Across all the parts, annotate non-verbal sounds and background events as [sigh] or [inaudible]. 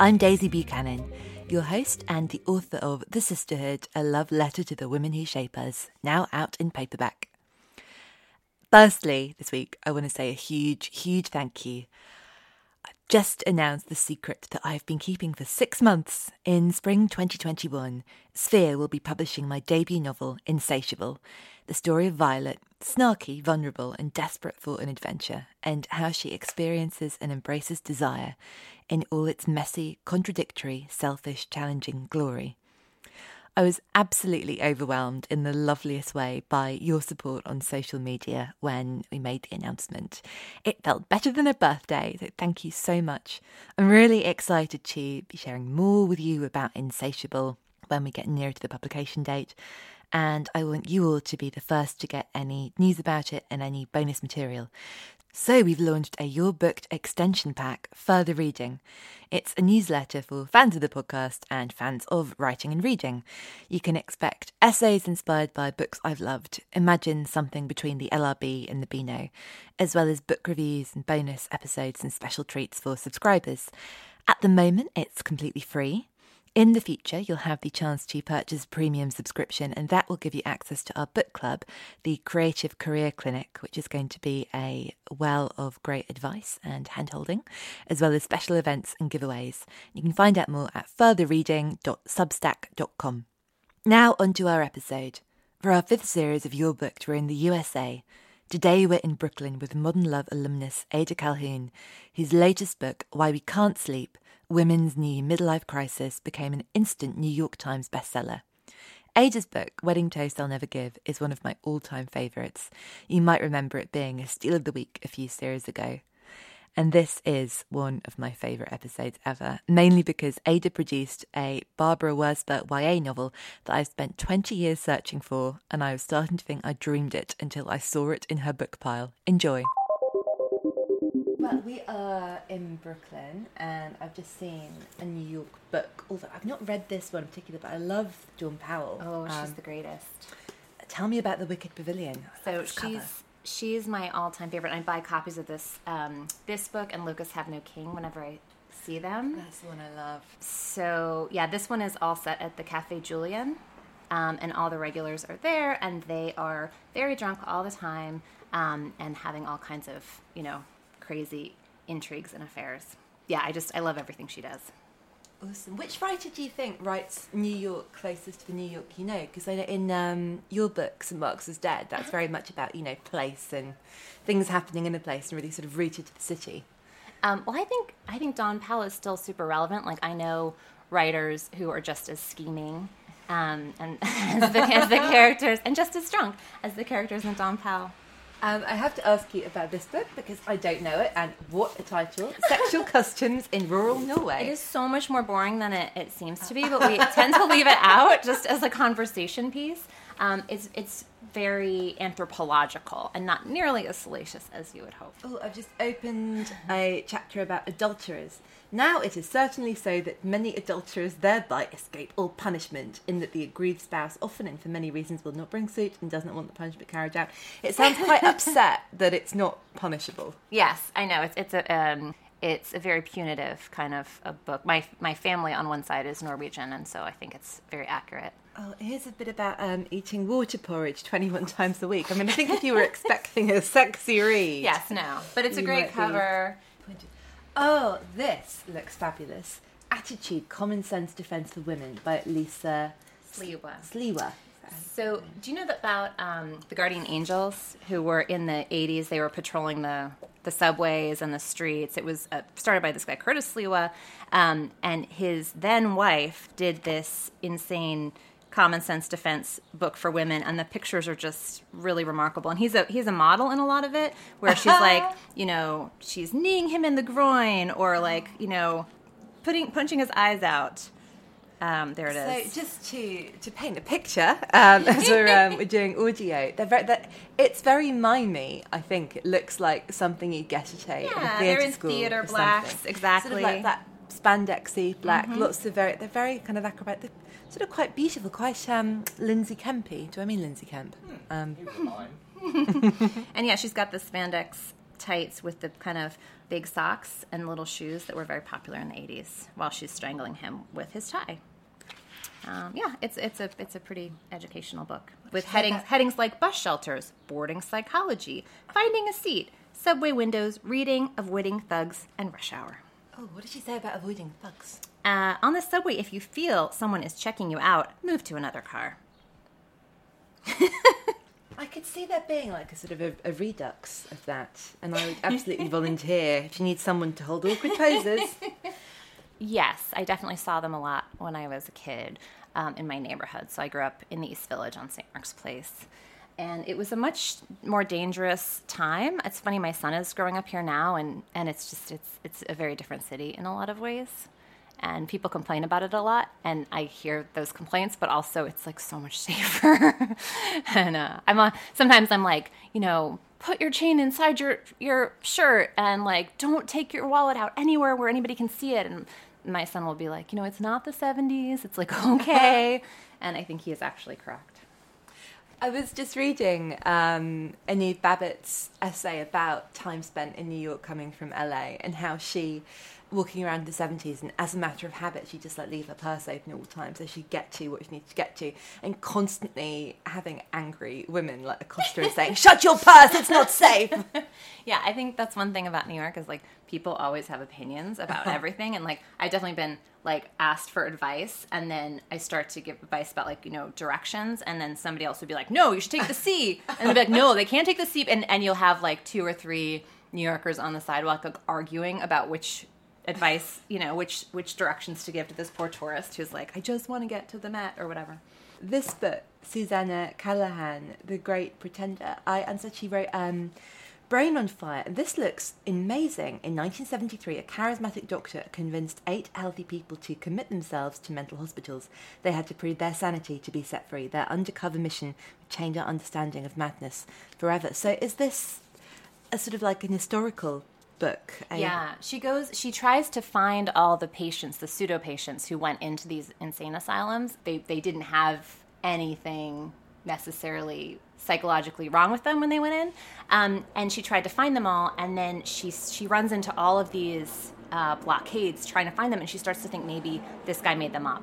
I'm Daisy Buchanan, your host and the author of The Sisterhood, a love letter to the women who shape us, now out in paperback. Firstly, this week, I want to say a huge, huge thank you. I've just announced the secret that I've been keeping for six months. In spring 2021, Sphere will be publishing my debut novel, Insatiable, the story of Violet, snarky, vulnerable, and desperate for an adventure, and how she experiences and embraces desire in all its messy, contradictory, selfish, challenging glory. I was absolutely overwhelmed in the loveliest way by your support on social media when we made the announcement. It felt better than a birthday, so thank you so much. I'm really excited to be sharing more with you about Insatiable when we get nearer to the publication date and I want you all to be the first to get any news about it and any bonus material. So, we've launched a You're Booked extension pack, Further Reading. It's a newsletter for fans of the podcast and fans of writing and reading. You can expect essays inspired by books I've loved. Imagine something between the LRB and the Beano, as well as book reviews and bonus episodes and special treats for subscribers. At the moment, it's completely free. In the future, you'll have the chance to purchase a premium subscription, and that will give you access to our book club, the Creative Career Clinic, which is going to be a well of great advice and handholding, as well as special events and giveaways. You can find out more at furtherreading.substack.com. Now, onto our episode. For our fifth series of You're Booked, we're in the USA. Today, we're in Brooklyn with Modern Love alumnus Ada Calhoun, whose latest book, Why We Can't Sleep, Women's New Midlife Crisis became an instant New York Times bestseller. Ada's book, Wedding Toast I'll Never Give, is one of my all time favourites. You might remember it being a steal of the week a few series ago. And this is one of my favourite episodes ever, mainly because Ada produced a Barbara Wersba YA novel that I've spent 20 years searching for, and I was starting to think I dreamed it until I saw it in her book pile. Enjoy. Well, we are in Brooklyn, and I've just seen a New York book. Although I've not read this one in particular, but I love Dawn Powell. Oh, she's Um, the greatest. Tell me about the Wicked Pavilion. So This cover. she's she's my all-time favorite. I buy copies of this um, this book and Locusts Have No King whenever I see them. That's the one I love. So yeah, this one is all set at the Cafe Julien, um, and all the regulars are there, and they are very drunk all the time, um, and having all kinds of you know crazy intrigues and affairs. Yeah, I just I love everything she does. Awesome. Which writer do you think writes New York closest to the New York you know? Because I know in um, your book, St. Mark's is Dead, that's very much about, you know, place and things happening in a place and really sort of rooted to the city. Um, well, I think I think Dawn Powell is still super relevant. Like I know writers who are just as scheming um, and [laughs] as the, as the characters, and just as drunk as the characters in Dawn Powell. Um, I have to ask you about this book because I don't know it. And what a title! Sexual [laughs] customs in rural Norway. It is so much more boring than it, it seems to be, but we tend to leave it out just as a conversation piece. Um, it's it's very anthropological and not nearly as salacious as you would hope. Oh, I've just opened a chapter about adulterers. Now it is certainly so that many adulterers thereby escape all punishment, in that the aggrieved spouse, often and for many reasons, will not bring suit and does not want the punishment carried out. It sounds quite [laughs] upset that it's not punishable. Yes, I know. It's it's a um, it's a very punitive kind of a book. My my family on one side is Norwegian, and so I think it's very accurate. Oh, here's a bit about um, eating water porridge 21 times a week. I mean, I think if you were [laughs] expecting a sexy read. Yes, no, but it's a great might be- cover. Oh, this looks fabulous. Attitude, Common Sense Defense for Women by Lisa Sliwa. Sliwa. So, do you know about um, the Guardian Angels who were in the 80s? They were patrolling the, the subways and the streets. It was uh, started by this guy, Curtis Sliwa, um, and his then wife did this insane common sense defense book for women and the pictures are just really remarkable and he's a he's a model in a lot of it where she's like you know she's kneeing him in the groin or like you know putting punching his eyes out um, there it is So just to to paint a picture, um, [laughs] as we're, um, we're doing audio, they're very, they're, it's very mimey. I think it looks like something you get at a, Yeah, theatre they're in school theater blacks, something. exactly. Sort of like that spandexy black. Mm-hmm. Lots of very they're very kind of acrobat. They're sort of quite beautiful, quite um, Lindsay Kempy. Do I mean Lindsay Kemp? Um, [laughs] And yeah, she's got the spandex tights with the kind of big socks and little shoes that were very popular in the 80s while she's strangling him with his tie. Um, yeah, it's it's a it's a pretty educational book with headings headings like bus shelters, boarding psychology, finding a seat, subway windows, reading, avoiding thugs, and rush hour. oh, what did she say about avoiding thugs? Uh, on the subway, if you feel someone is checking you out, move to another car. I could see there being like a sort of a, a redux of that, and I would absolutely [laughs] volunteer if you need someone to hold awkward poses. Yes, I definitely saw them a lot when I was a kid um, in my neighborhood. So I grew up in the East Village on St. Mark's Place. And it was a much more dangerous time. It's funny, my son is growing up here now, and, and it's just it's it's a very different city in a lot of ways. And people complain about it a lot, and I hear those complaints, but also it's like so much [laughs] safer. and uh, I'm sometimes I'm like, you know, put your chain inside your your shirt, and like don't take your wallet out anywhere where anybody can see it. And my son will be like, you know, it's not the 70s. It's like [laughs] okay, and I think he is actually correct. I was just reading um, Enid Babitz's essay about time spent in New York coming from LA and how she, walking around in the 70s, and as a matter of habit, she just like leave her purse open all the time so she'd get to what she needs to get to, and constantly having angry women like accost her and saying, [laughs] Shut your purse, it's not safe. [laughs] Yeah, I think that's one thing about New York is like people always have opinions about uh-huh. everything, and like I've definitely been like asked for advice, and then I start to give advice about like you know directions, and then somebody else would be like, "No, you should take the C," and they'd be like, "No, they can't take the C," and and you'll have like two or three New Yorkers on the sidewalk like, arguing about which advice you know which which directions to give to this poor tourist who's like, "I just want to get to the Met" or whatever. this book, Susannah Cahalan, The Great Pretender, I and said she wrote um, Brain on Fire. This looks amazing. In 1973, a charismatic doctor convinced eight healthy people to commit themselves to mental hospitals. They had to prove their sanity to be set free. Their undercover mission would change our understanding of madness forever. So, is this a sort of like an historical book? A- Yeah, she goes. She tries to find all the patients, the pseudo patients who went into these insane asylums. They they didn't have anything necessarily psychologically wrong with them when they went in, um, and she tried to find them all. And then she she runs into all of these uh, blockades trying to find them, and she starts to think maybe this guy made them up,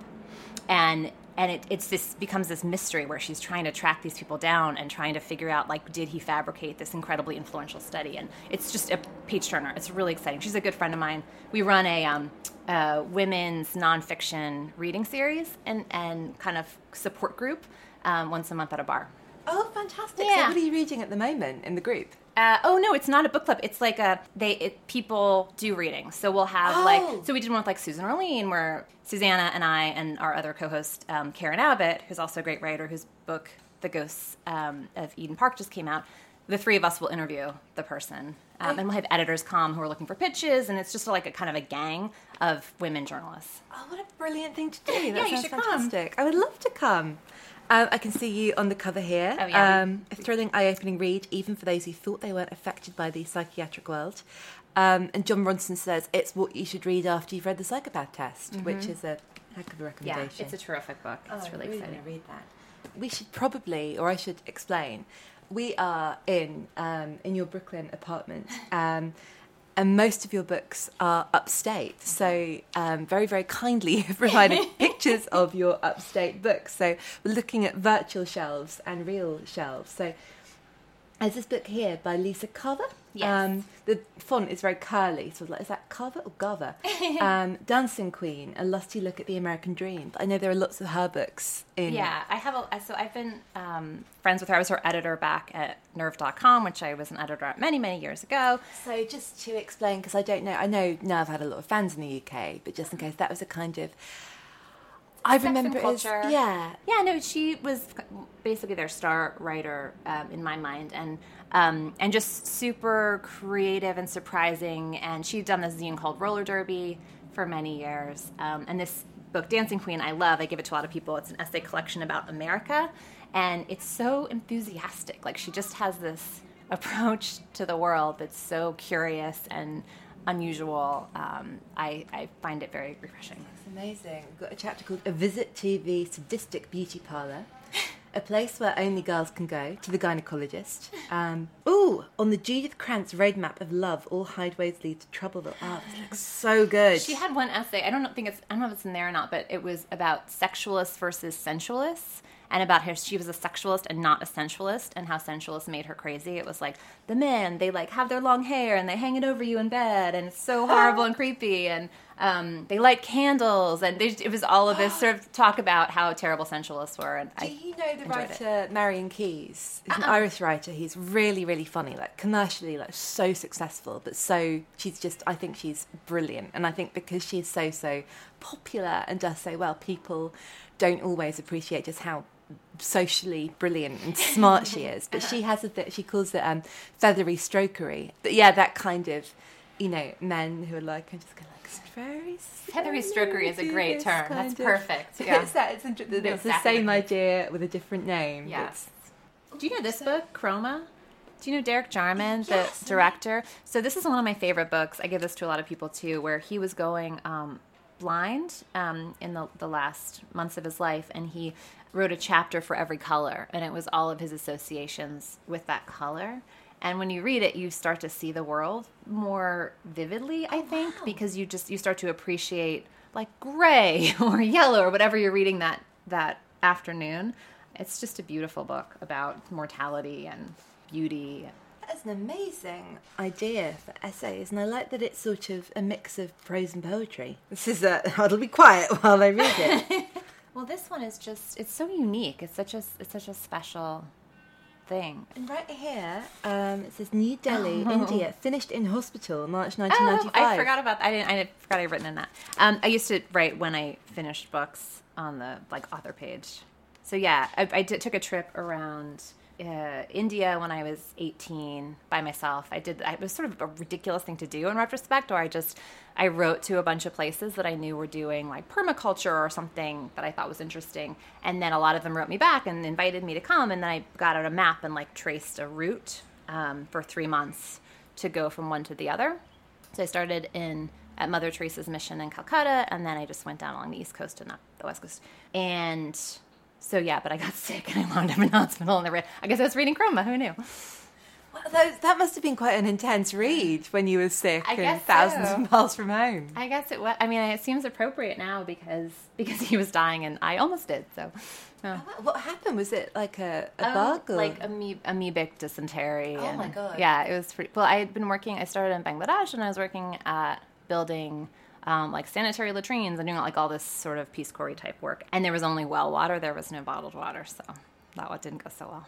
and and it, it's this becomes this mystery where she's trying to track these people down and trying to figure out like did he fabricate this incredibly influential study and it's just a page turner it's really exciting she's a good friend of mine we run a um, uh, women's nonfiction reading series and, and kind of support group um, once a month at a bar Oh, fantastic. Yeah. So, what are you reading at the moment in the group? Uh, oh no, it's not a book club. It's like a they it, people do readings. So we'll have Oh. like so we did one with like Susan Orlean where Susanna and I and our other co-host um, Karen Abbott, who's also a great writer, whose book The Ghosts um, of Eden Park just came out. The three of us will interview the person, um, and we'll have editors come who are looking for pitches, and it's just like a kind of a gang of women journalists. Oh, what a brilliant thing to do! That Yeah, you should come. fantastic. I would love to come. Um, I can see you on the cover here. Oh, yeah. Um, a thrilling, eye-opening read, even for those who thought they weren't affected by the psychiatric world. Um, and Jon Ronson says it's what you should read after you've read the psychopath test, which is a heck of a recommendation. Yeah, it's a terrific book. It's Oh, really I exciting. wanna read that. We should probably, or I should explain. We are in um, in your Brooklyn apartment, um, and most of your books are upstate. So um, very very kindly you've [laughs] provided [laughs] pictures of your upstate books. So we're looking at virtual shelves and real shelves. So there's this book here by Lisa Carver. Yes. Um, the font is very curly, sort of like is that Carver or Garver? [laughs] um, Dancing Queen, a lusty look at the American dream. But I know there are lots of her books in. Yeah, I have a so I've been um, friends with her. I was her editor back at Nerve.com, which I was an editor at many many years ago. So just to explain, because I don't know, I know Nerve had a lot of fans in the UK, but just in case that was a kind of. I remember it yeah. Yeah, no, she was basically their star writer um, in my mind, and um, and just super creative and surprising. And she'd done this zine called Roller Derby for many years, um, and this book, Dancing Queen, I love. I give it to a lot of people. It's an essay collection about America, and it's so enthusiastic. Like she just has this [laughs] approach to the world that's so curious and unusual. Um, I, I find it very refreshing. Amazing. We've got a chapter called A Visit to the Sadistic Beauty Parlour. A place where only girls can go to the gynecologist. Um, ooh, on the Judith Krantz roadmap of love, all hideways lead to Troubleville. Oh, this looks so good. She had one essay. I don't think it's. I don't know if it's in there or not, but it was about sexualists versus sensualists, and about how she was a sexualist and not a sensualist, and how sensualists made her crazy. It was like the men they like have their long hair and they hang it over you in bed, and it's so [gasps] horrible and creepy, and um, they light candles, and they, it was all of this sort of talk about how terrible sensualists were. And Do I you know the enjoyed it. writer Marian Keyes? He's an Irish writer. He's really, really funny, like commercially, like so successful, but so she's just. I think she's brilliant, and I think because she's so so popular and does so well, people don't always appreciate just how socially brilliant and smart she [laughs] is. But she has a bit. She calls it um, feathery strokery. But yeah, that kind of. You know, men who are like, I'm just gonna like very Feathery slowly strokery is a great term. That's of- perfect. [laughs] Yeah. it's that. It's, inter- it's the same idea with a different name. Yes. Do you know this book, Chroma? Do you know Derek Jarman, the director? So this is one of my favorite books. I give this to a lot of people too, where he was going um, blind um, in the, the last months of his life, and he wrote a chapter for every color, and it was all of his associations with that color. And when you read it, you start to see the world more vividly, I oh, think, because you just you start to appreciate like gray [laughs] or yellow or whatever you're reading that that afternoon. It's just a beautiful book about mortality and beauty. That's an amazing idea for essays, and I like that it's sort of a mix of prose and poetry. This is a. [laughs] I'll be quiet while I read it. [laughs] Well, this one is just it's so unique. It's such a it's such a special thing. and right here, um, it says New Delhi, [laughs] India, finished in hospital, March Oh, 1995. I forgot about that. I didn't I forgot I had written in that. Um, I used to write when I finished books on the like author page. So yeah, I, I did, took a trip around uh, India when I was 18 by myself. I did. It was sort of a ridiculous thing to do in retrospect, or I just I wrote to a bunch of places that I knew were doing like permaculture or something that I thought was interesting, and then a lot of them wrote me back and invited me to come, and then I got out a map and like traced a route um, for three months to go from one to the other. So I started in at Mother Teresa's mission in Calcutta, and then I just went down along the East Coast and up the West Coast. And so yeah, but I got [laughs] sick and I wound up in hospital. And I, guess I was reading Chroma. Who knew? Well, that, that must have been quite an intense read when you were sick I and guess thousands so. of miles from home. I guess it was. I mean, it seems appropriate now because [laughs] because he was dying and I almost did. So. yeah. What- happened? Was it like a, a Um, bug? Or? like amoeb- amoebic dysentery. Oh my God. Yeah, it was pretty. Well, I had been working. I started in Bangladesh, and I was working at building um, like sanitary latrines and doing like all this sort of Peace Corps type work. And there was only well water. There was no bottled water, so that one didn't go so well.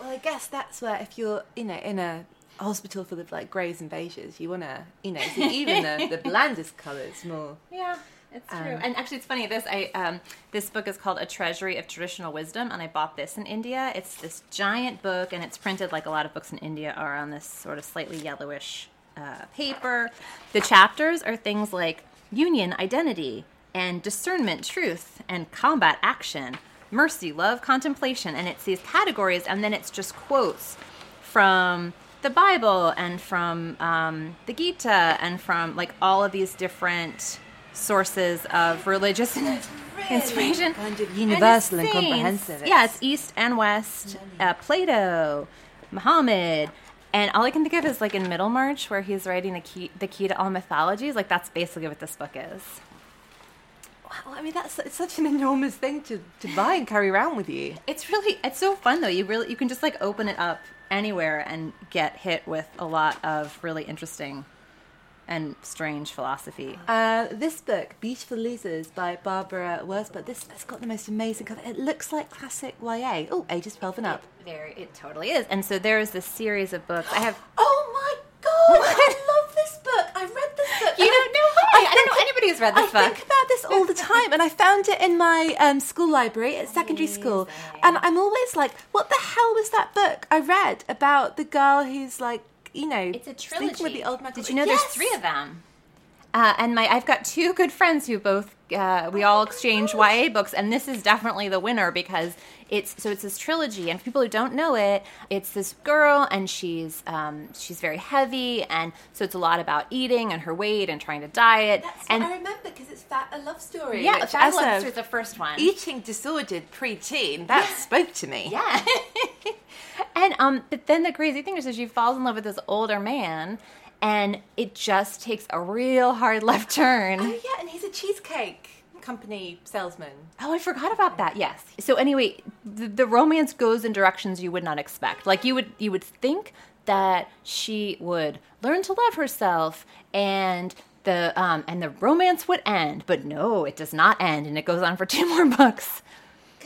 Well, I guess that's where if you're, you know, in a hospital full of like greys and beiges, you want to, you know, see even the, the [laughs] blandest colours more. Yeah. It's true. and actually, it's funny. This I um, this book is called A Treasury of Traditional Wisdom, and I bought this in India. It's this giant book, and it's printed like a lot of books in India are on this sort of slightly yellowish uh, paper. The chapters are things like union, identity, and discernment, truth, and combat, action, mercy, love, contemplation, and it's these categories, and then it's just quotes from the Bible and from um, the Gita and from like all of these different sources of religious inspiration. Kind of universal and, saints. comprehensive. Yeah, East and West. Uh, Plato, Muhammad. And all I can think of is like in Middlemarch, where he's writing the key, the key to all mythologies. Like that's basically what this book is. Wow, I mean, that's it's such an enormous thing to, to buy and carry around with you. It's really it's so fun though. You really you can just like open it up anywhere and get hit with a lot of really interesting and strange philosophy. Uh, this book, Beautiful Losers by Barbara Wersba, this has got the most amazing cover. It looks like classic YA. Oh, ages 12 and up. There, it totally is. And so there is this series of books. I have. [gasps] Oh my god, I love this book. I read this book. You don't know why? I don't know anybody who's read this I book. I think about this all the time, and I found it in my um, school library at secondary school. And I'm always like, what the hell was that book I read about the girl who's like, you know, It's a sleeping trilogy. with the old Michael? Did you know there's Yes! three of them? Uh, and my, I've got two good friends who both uh, we Oh all exchange YA books, and this is definitely the winner because it's so it's this trilogy. And for people who don't know it, it's this girl, and she's um, she's very heavy, and so it's a lot about eating and her weight and trying to diet. That's and I remember because it's Fat a Love Story. yeah, Fat as Love Story is the first one. eating disordered preteen that spoke to me. Yeah. [laughs] and um but then the crazy thing is that she falls in love with this older man and it just takes a real hard left turn. Oh yeah, and he's a cheesecake company salesman. Oh, I forgot about that. Yes. So anyway, the, the romance goes in directions you would not expect. Like you would you would think that she would learn to love herself and the um and the romance would end, but no, it does not end and it goes on for two [laughs] more books.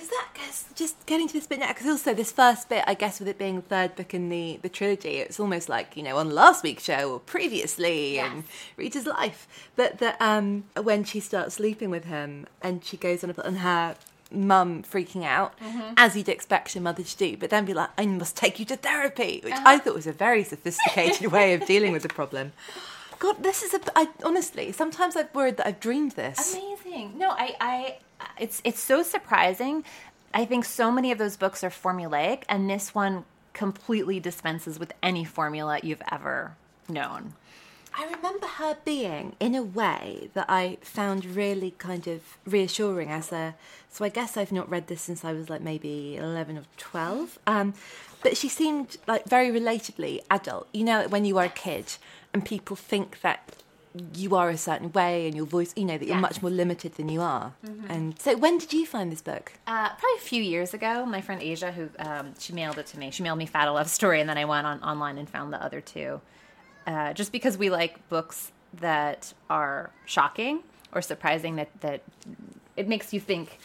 Because that guess just getting to this bit now. Because also this first bit, I guess, with it being the third book in the the trilogy, it's almost like you know on last week's show or previously and Rita's life. But that um when she starts sleeping with him and she goes on a and her mum freaking out as you'd expect a mother to do but then be like i must take you to therapy which i thought was a very sophisticated way of dealing with the problem [laughs] god this is a i honestly sometimes i've worried that i've dreamed this Amazing. No, I, I, it's it's so surprising. I think so many of those books are formulaic, and this one completely dispenses with any formula you've ever known. I remember her being in a way that I found really kind of reassuring as a so I guess I've not read this since I was like maybe 11 or 12 um but she seemed like very relatably adult you know when you are a kid and people think that you are a certain way and your voice you know that you're Yes. much more limited than you are and so when did you find this book Uh, probably a few years ago, my friend Asia, who um, she mailed it to me. She mailed me Fat a Love Story, and then I went on online and found the other two. Uh, just because we like books that are shocking or surprising, that that it makes you think.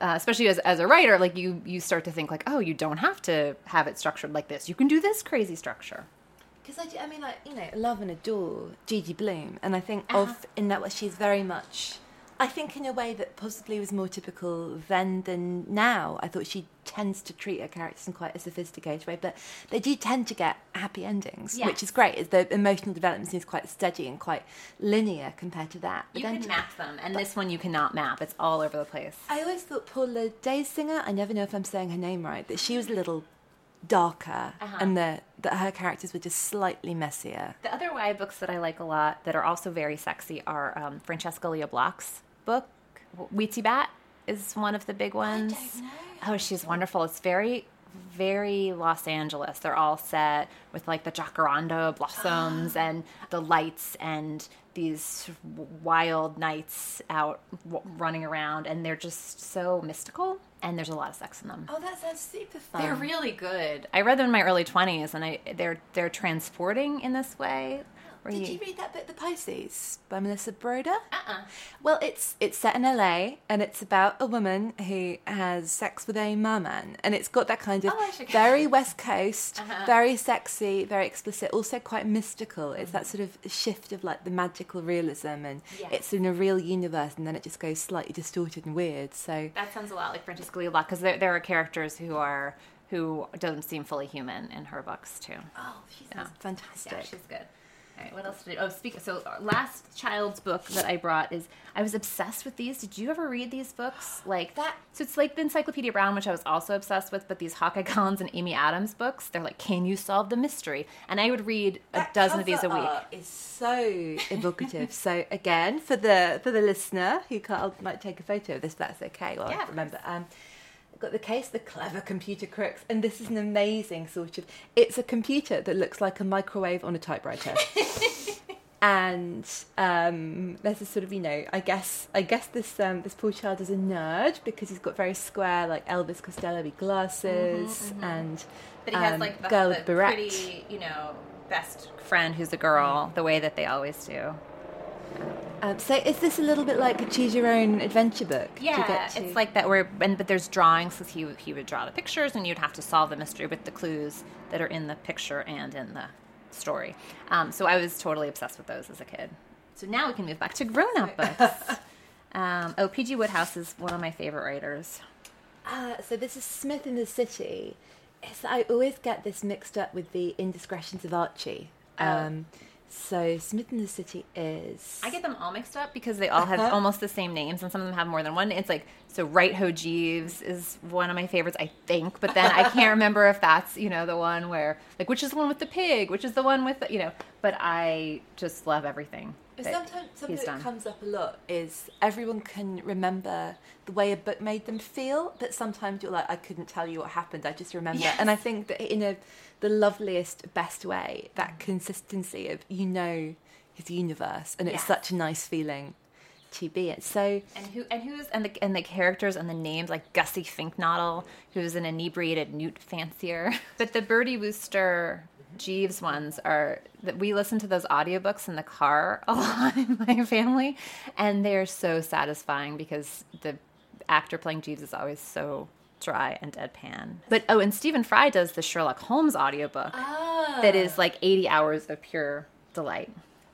Uh, especially as, as a writer, like you, you start to think like, oh, you don't have to have it structured like this. You can do this crazy structure. Because I, I mean, like you know, I love and adore Judy Blume, and I think of in that way she's very much. I think in a way that possibly was more typical then than now. I thought she tends to treat her characters in quite a sophisticated way, but they do tend to get happy endings, which is great. The emotional development seems quite steady and quite linear compared to that. But You can map them, and this one you cannot map. It's all over the place. I always thought Paula Danziger, I never know if I'm saying her name right, that she was a little darker Uh-huh. and that that her characters were just slightly messier. The other YA books that I like a lot that are also very sexy are um, Francesca Lia Block's book. Weetzie Bat is one of the big ones. Oh, she's wonderful. It's very, very Los Angeles. They're all set with like the jacaranda blossoms [gasps] and the lights and these wild nights out w- running around, and they're just so mystical. And there's a lot of sex in them. Oh, that sounds super fun. They're um, really good. I read them in my early twenties, and I they're they're transporting in this way. Did you- you read that book, The Pisces, by Melissa Broder? Uh-uh. Well, it's it's set in LA, and it's about a woman who has sex with a merman, and it's got that kind of Oh, very West Coast, Uh-huh. very sexy, very explicit, also quite mystical. It's that sort of shift of like the magical realism, and Yes. it's in a real universe, and then it just goes slightly distorted and weird. So That sounds a lot like Francesca Lia Block because there, there are characters who are who don't seem fully human in her books too. oh, she's Yeah. fantastic. Yeah, she's good. All right, what else did I, oh speak so our last child's book that I brought is I was obsessed with these. Did you ever read these books? [gasps] Like That- So it's like the Encyclopedia Brown, which I was also obsessed with, but these Hawkeye Collins and Amy Adams books, they're like, Can you solve the mystery? And I would read a That dozen of these a week. is so evocative. so again, for the for the listener who can't, might take a photo of this, that's okay. Well, Yeah, remember, um, got the case, the clever computer crooks, and this is an amazing sort of. It's a computer that looks like a microwave on a typewriter. [laughs] And um, there's a sort of, you know, I guess, I guess this um, this poor child is a nerd because he's got very square, like Elvis Costello glasses, and But he has um, like the, girl the pretty, you know, best friend who's a girl, the way that they always do. Um, so is this a little bit like a choose your own adventure book? to Yeah, get to? it's like that. Where and but there's drawings because he would- he would draw the pictures, and you'd have to solve the mystery with the clues that are in the picture and in the story. Um, so I was totally obsessed with those as a kid. So now we can move back to grown up books. [laughs] um, oh, P.G. Wodehouse is one of my favorite writers. Uh, so this is Psmith in the City. It's, I always get this mixed up with the Indiscretions of Archie. Um, so Psmith in the City is. I get them all mixed up because they all have uh-huh. almost the same names, and some of them have more than one. It's like so. Right Ho Jeeves is one of my favorites, I think, but then I can't [laughs] remember if that's you know the one where like which is the one with the pig, which is the one with the, you know. But I just love everything. Sometimes something that done. comes up a lot is everyone can remember the way a book made them feel, but sometimes you're like, I couldn't tell you what happened. I just remember. Yes. And I think that in a the loveliest, best way, that consistency of you know his universe, and it's Yes. such a nice feeling to be in. So And who and who's and the and the characters and the names like Gussie Fink-Nottle, who's an inebriated newt fancier. [laughs] But the Bertie Wooster Jeeves ones are that we listen to those audiobooks in the car a [laughs] lot in my family, and they're so satisfying because the actor playing Jeeves is always so dry and deadpan. But oh, and Stephen Fry does the Sherlock Holmes audiobook that is like 80 hours of pure delight.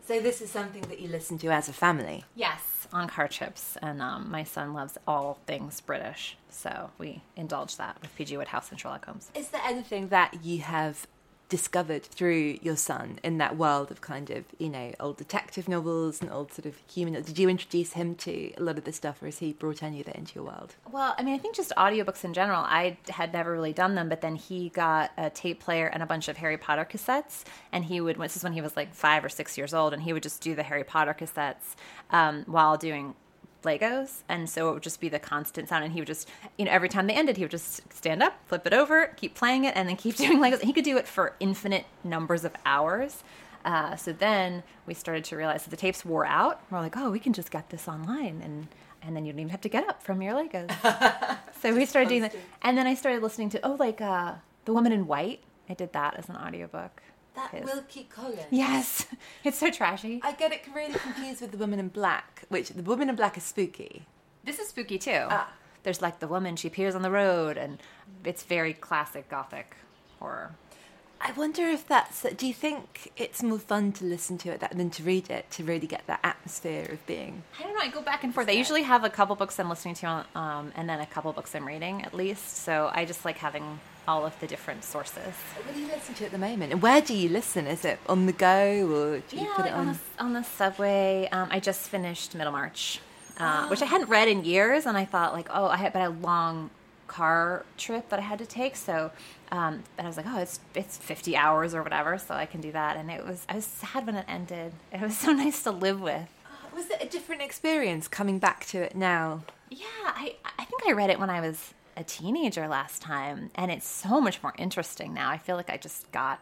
So this is something that you listen to as a family. Yes, on car trips, and um, my son loves all things British, so we indulge that with PG Wodehouse and Sherlock Holmes. Is there anything that you have discovered through your son in that world of kind of, you know, old detective novels and old sort of human did you introduce him to a lot of this stuff or has he brought any of it into your world? Well, I mean, I think just audiobooks in general. I had never really done them, but then he got a tape player and a bunch of Harry Potter cassettes, and he would. This is when he was like five or six years old, and he would just do the Harry Potter cassettes um, while doing Legos, and so it would just be the constant sound. And he would just, you know, every time they ended, he would just stand up, flip it over, keep playing it, and then keep [laughs] doing Legos. And he could do it for infinite numbers of hours. Uh, so then we started to realize that the tapes wore out. We're like, oh, we can just get this online, and and then you don't even have to get up from your Legos. [laughs] so we started doing that, and then I started listening to oh, like uh, the Woman in White. I did that as an audiobook. That His- Wilkie Collins. Yes, [laughs] it's so trashy. I get it really confused with the Woman in Black, which the Woman in Black is spooky. This is spooky too. There's like the woman, she appears on the road, and it's very classic gothic horror. I wonder if that's. Do you think it's more fun to listen to it than to read it to really get that atmosphere of being? I don't know. I go back and forth. I usually have a couple books I'm listening to, um, and then a couple books I'm reading at least. So I just like having all of the different sources. What do you listen to at the moment, and where do you listen? Is it on the go, or do you Yeah, put it on on? the, on the subway. Um, I just finished Middlemarch, uh, which I hadn't read in years, and I thought like, oh, I had but a long car trip that I had to take, so. Um, and I was like, oh, it's it's 50 hours or whatever, so I can do that. And it was I was sad when it ended. It was [laughs] so nice to live with. Was it a different experience coming back to it now? Yeah, I I think I read it when I was a teenager last time, and it's so much more interesting now. I feel like I just got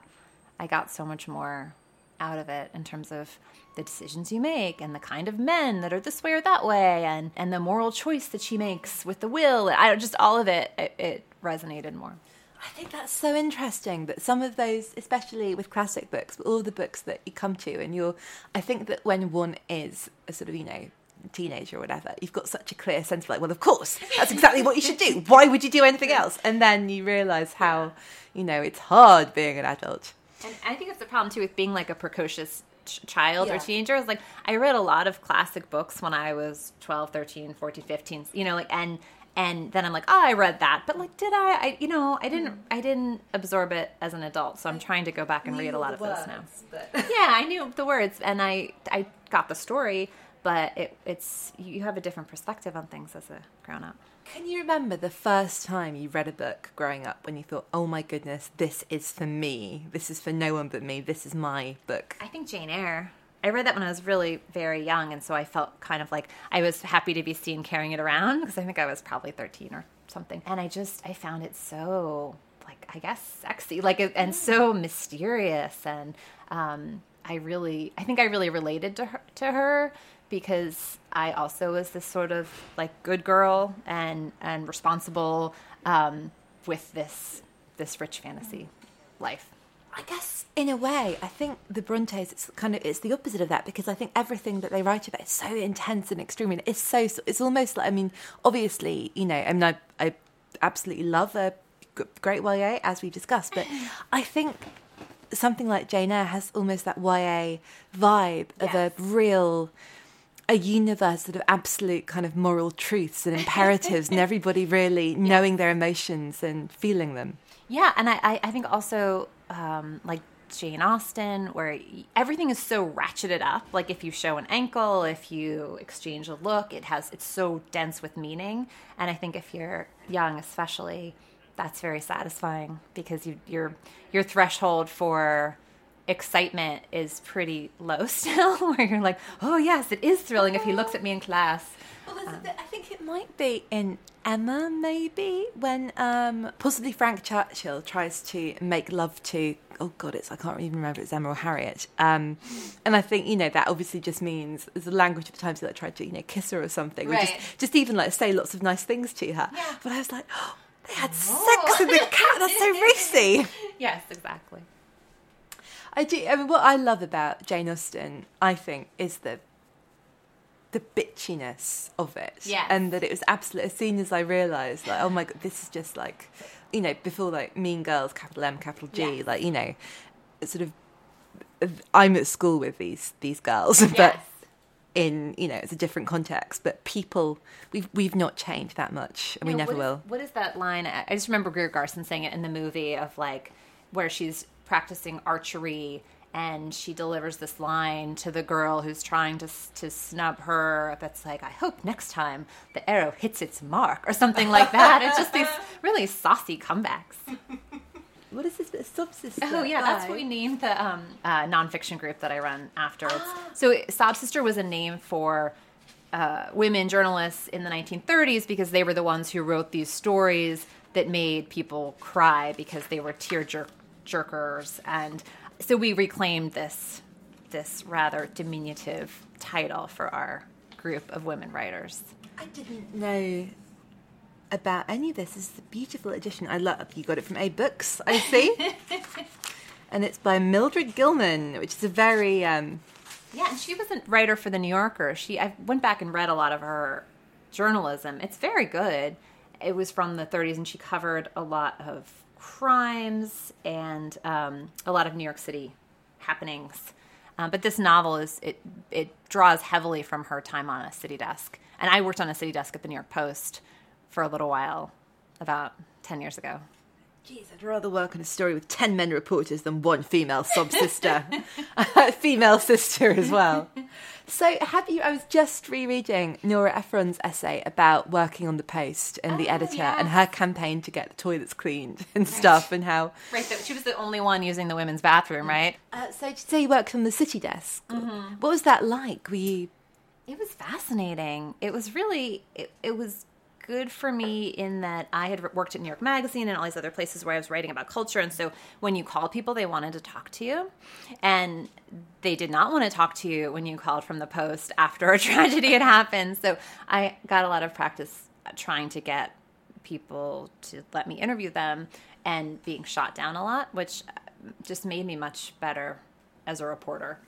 I got so much more out of it in terms of the decisions you make and the kind of men that are this way or that way and and the moral choice that she makes with the will. I just all of it it, it resonated more. I think that's so interesting that some of those, especially with classic books, but all the books that you come to, and you're, I think that when one is a sort of, you know, teenager or whatever, you've got such a clear sense of like, well, of course, that's exactly what you should do. Why would you do anything else? And then you realise how, you know, it's hard being an adult. And I think it's the problem too with being like a precocious child Yeah. or teenager. Is like I read a lot of classic books when I was 12, 13, 14, 15, you know, like and and then I'm like, oh, I read that, but like, did I? I, you know, I didn't, mm. I didn't absorb it as an adult, so I'm trying to go back and read a lot of those now. [laughs] yeah, I knew the words and I I got the story, but it, it's you have a different perspective on things as a grown up. Can you remember the first time you read a book growing up when you thought, oh my goodness, this is for me. This is for no one but me. This is my book. I think Jane Eyre. I read that when I was really very young, and so I felt kind of like I was happy to be seen carrying it around because I think I was probably 13 or something. And I just I found it so like I guess sexy, like and so mysterious, and um, I really I think I really related to her to her because I also was this sort of like good girl and and responsible um, with this this rich fantasy life. I guess in a way, I think the Brontes it's kind of it's the opposite of that because I think everything that they write about is so intense and extreme and it's so it's almost like I mean obviously you know I mean I, I absolutely love a great YA as we discussed but [laughs] I think something like Jane Eyre has almost that YA vibe of a real a universe of absolute kind of moral truths and imperatives and [laughs] everybody really knowing their emotions and feeling them. Yeah, and I, I, I think also um, like Jane Austen, where everything is so ratcheted up. Like if you show an ankle, if you exchange a look, it has it's so dense with meaning. And I think if you're young, especially, that's very satisfying because you, your your threshold for excitement is pretty low [laughs] still. Where you're like, oh yes, it is thrilling if he looks at me in class. Well, bit, I think it might be in Emma, maybe when um, possibly Frank Churchill tries to make love to. Oh God, it's I can't even remember if it's Emma or Harriet. Um, and I think you know that obviously just means there's a language of the times that I tried to you know kiss her or something, or just just even like say lots of nice things to her. But I was like, oh, [gasps] they had sex in the cat. That's so racy. [laughs] Yes, exactly. I do. I mean, what I love about Jane Austen, I think, is the the bitchiness of it, Yes. and that it was absolute. As soon as I realised, like, oh my god, this is just like, you know, before like Mean Girls, capital M, capital G, Yes. like you know, sort of. I'm at school with these these girls, [laughs] but Yes. in you know it's a different context. But people, we've we've not changed that much, and we never what is- will. what is that line? I just remember Greer Garson saying it in the movie of like where she's practicing archery and she delivers this line to the girl who's trying to to snub her. That's like, I hope next time the arrow hits its mark or something like that. it's just these [laughs] really saucy comebacks. What is this? Sob sister. Oh yeah, that's what we named the um, uh, nonfiction group that I run afterwards. So Sob Sister was a name for uh, women journalists in the 1930s because they were the ones who wrote these stories that made people cry because they were tear jerk- jerkers, and so we reclaimed this this rather diminutive title for our group of women writers. I didn't know about any of this. This is a beautiful edition. I love you got it from A Books, I see. [laughs] and it's by Mildred Gilman, which is a very um Yeah, and she was a writer for the New Yorker. She I went back and read a lot of her journalism. It's very good. It was from the 30s, and she covered a lot of crimes and um, a lot of New York City happenings. Um, but this novel is it it draws heavily from her time on a city desk, and I worked on a city desk at the New York Post for a little while, about ten years ago. Geez, I'd rather work on a story with 10 men reporters than one female sob sister. [laughs] female sister as well. So, have you? I was just rereading Nora Ephron's essay about working on the Post and the Oh, editor yes. and her campaign to get the toilets cleaned [laughs] and stuff, and how. Right, so she was the only one using the women's bathroom, right? Uh, so, did you say you worked on the city desk? What was that like? Were you It was fascinating. It was really it, it was good for me in that I had worked at New York Magazine and all these other places where I was writing about culture and so when you called people they wanted to talk to you and they did not want to talk to you when you called from the post after a [laughs] tragedy had happened. So I got a lot of practice trying to get people to let me interview them and being shot down a lot, which uh, just made me much better as a reporter.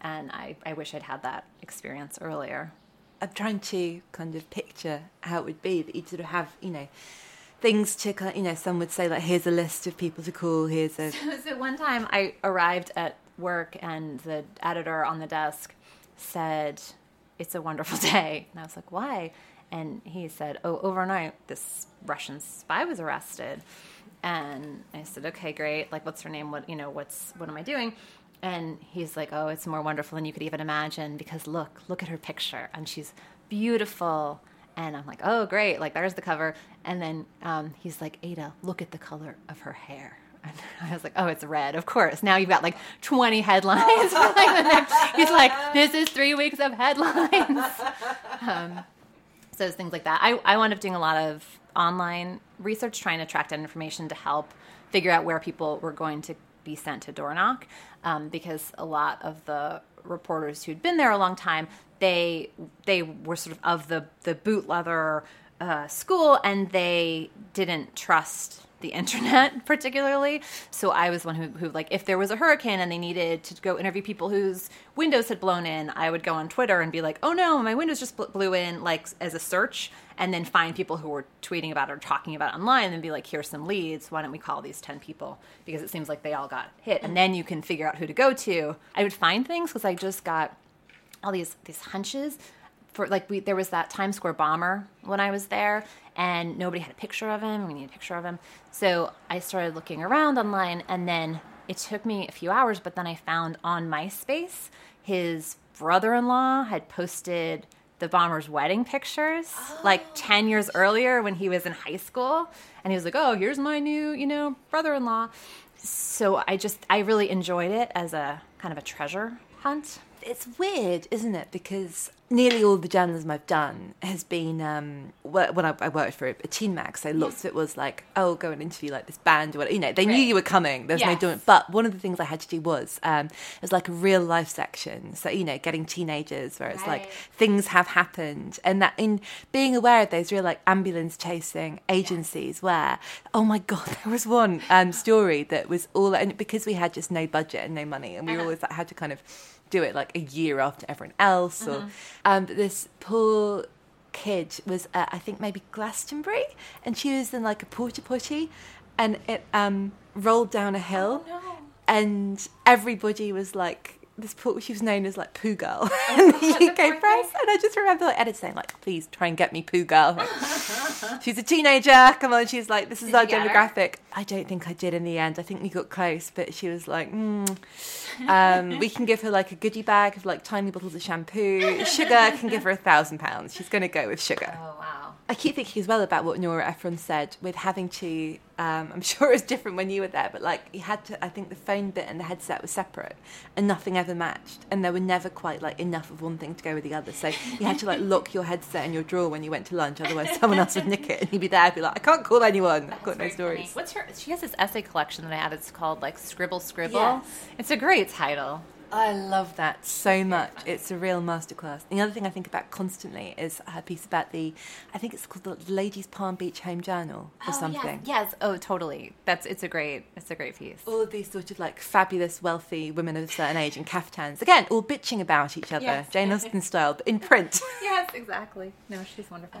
And I, I wish I'd had that experience earlier. I'm trying to kind of picture how it would be that you'd sort of have, you know, things to you know, some would say like, here's a list of people to call. Here's a. [laughs] so one time I arrived at work and the editor on the desk said, "It's a wonderful [laughs] day," and I was like, "Why?" And he said, "Oh, overnight this Russian spy was arrested." And I said, "Okay, great. Like, what's her name? What you know? What's what am I doing?" And he's like, "Oh, it's more wonderful than you could even imagine because look, look at her picture, and she's beautiful." And I'm like, "Oh, great! Like, there's the cover." And then um, he's like, "Ada, look at the color of her hair." [laughs] And I was like, "Oh, it's red, of course." Now you've got like 20 headlines. [laughs] he's like, "This is three weeks of headlines." [laughs] Um, so it's things like that. I, I wound up doing a lot of online research, trying to track down information to help figure out where people were going to be sent to door knock um, because a lot of the reporters who'd been there a long time they they were sort of of the the boot leather uh, school and they didn't trust the [laughs] internet particularly. So i was one who, who like if there was a hurricane and they needed to go interview people whose windows had blown in i would go on twitter and be like oh no my windows just blew in like as a search and then find people who were tweeting about or talking about online and be like here's some leads why don't we call these 10 people because it seems like they all got hit and then you can figure out who to go to i would find things because i just got all these these hunches for like we there was that Times Square bomber when I was there and nobody had a picture of him. We need a picture of him. So I started looking around online and then it took me a few hours, but then I found on MySpace his brother-in-law had posted the bomber's wedding pictures oh. like 10 years earlier when he was in high school and he was like, "Oh, here's my new, you know, brother-in-law." So I just I really enjoyed it as a kind of a treasure hunt it's weird, isn't it? Because nearly all the journalism I've done has been um, when I, I, worked for a teen mag. So lots of it was like, oh, go and interview like this band or whatever. You know, they right. knew you were coming. There's yes. no doing. But one of the things I had to do was um, it was like a real life section. So you know, getting teenagers where it's right. like things have happened, and that in being aware of those real like ambulance chasing agencies where oh my god, [laughs] there was one um, story that was all and because we had just no budget and no money, and we uh-huh. always like, had to kind of do it like a year after everyone else. Or, mm-hmm. um, but this poor kid was, uh, I think, maybe Glastonbury, and she was in like a porta potty, and it um, rolled down a hill, oh, no. and everybody was like. This poor, she was known as like Poo Girl oh, [laughs] in the UK press, and I just remember the edit saying like, "Please try and get me Poo Girl." she's a teenager. Come on, she's like, "This is did our demographic." I don't think I did in the end. I think we got close, but she was like, mm. Um, we can give her like a goodie bag of like tiny bottles of shampoo. Sugar can give her a thousand pounds. She's going to go with sugar. Oh wow! I keep thinking as well about what Nora Ephron said with having to. Um, I'm [laughs] sure it was different when you were there, but like you had to. I think the phone bit and the headset were separate, and nothing ever matched, and there were never quite like enough of one thing to go with the other. So you had to like lock your headset in your drawer when you went to lunch, otherwise someone else would nick it, and you'd be there, be like, I can't call anyone. I've got no stories. Funny. What's her? She has this essay collection that I have. It's called like Scribble Scribble. Yes. It's a great title. I love that so much. It's a real masterclass. The other thing I think about constantly is her piece about the, I think it's called the Ladies Palm Beach Home Journal or oh, something. Yes. yes. Oh, totally. That's it's a great it's a great piece. All of these sort of like fabulous, wealthy women of a certain age in caftans. Again, all bitching about each other, yes. Jane Austen [laughs] style, but in print. yes, exactly. No, she's wonderful.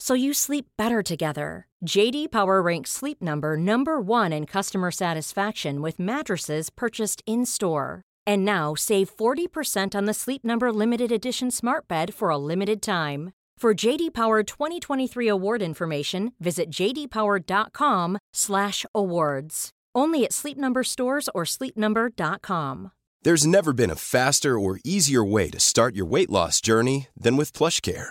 so you sleep better together. JD Power ranks Sleep Number number 1 in customer satisfaction with mattresses purchased in-store. And now save 40% on the Sleep Number limited edition smart bed for a limited time. For JD Power 2023 award information, visit jdpower.com/awards. Only at Sleep Number stores or sleepnumber.com. There's never been a faster or easier way to start your weight loss journey than with PlushCare.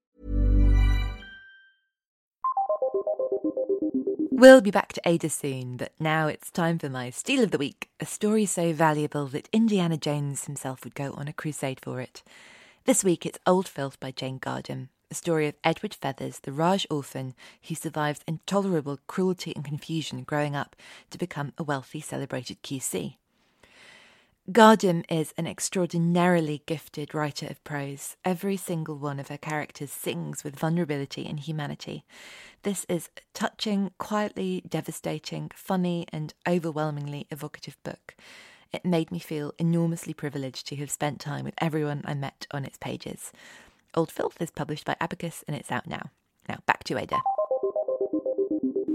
We'll be back to Ada soon, but now it's time for my Steal of the Week, a story so valuable that Indiana Jones himself would go on a crusade for it. This week it's Old Filth by Jane Gardam, a story of Edward Feathers, the Raj orphan who survives intolerable cruelty and confusion growing up to become a wealthy, celebrated QC. Gardam is an extraordinarily gifted writer of prose. Every single one of her characters sings with vulnerability and humanity. This is a touching, quietly devastating, funny, and overwhelmingly evocative book. It made me feel enormously privileged to have spent time with everyone I met on its pages. Old Filth is published by Abacus and it's out now. Now, back to Ada.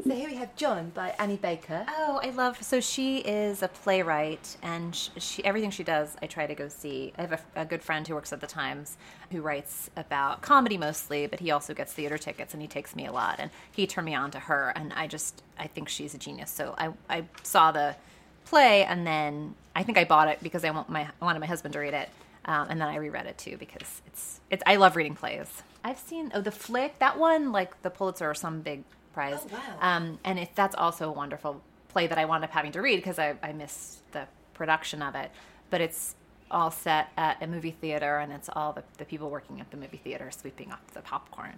So here we have John by Annie Baker. Oh, I love. So she is a playwright, and she, she everything she does, I try to go see. I have a, a, good friend who works at the Times, who writes about comedy mostly, but he also gets theater tickets, and he takes me a lot. And he turned me on to her, and I just I think she's a genius. So I I saw the play, and then I think I bought it because I want my I wanted my husband to read it, um, and then I reread it too because it's it's I love reading plays. I've seen oh the flick that one like the Pulitzer or some big prize. Oh, wow. Um, and it, that's also a wonderful play that I wound up having to read because I, I missed the production of it. But it's all set at a movie theater, and it's all the, the people working at the movie theater sweeping up the popcorn.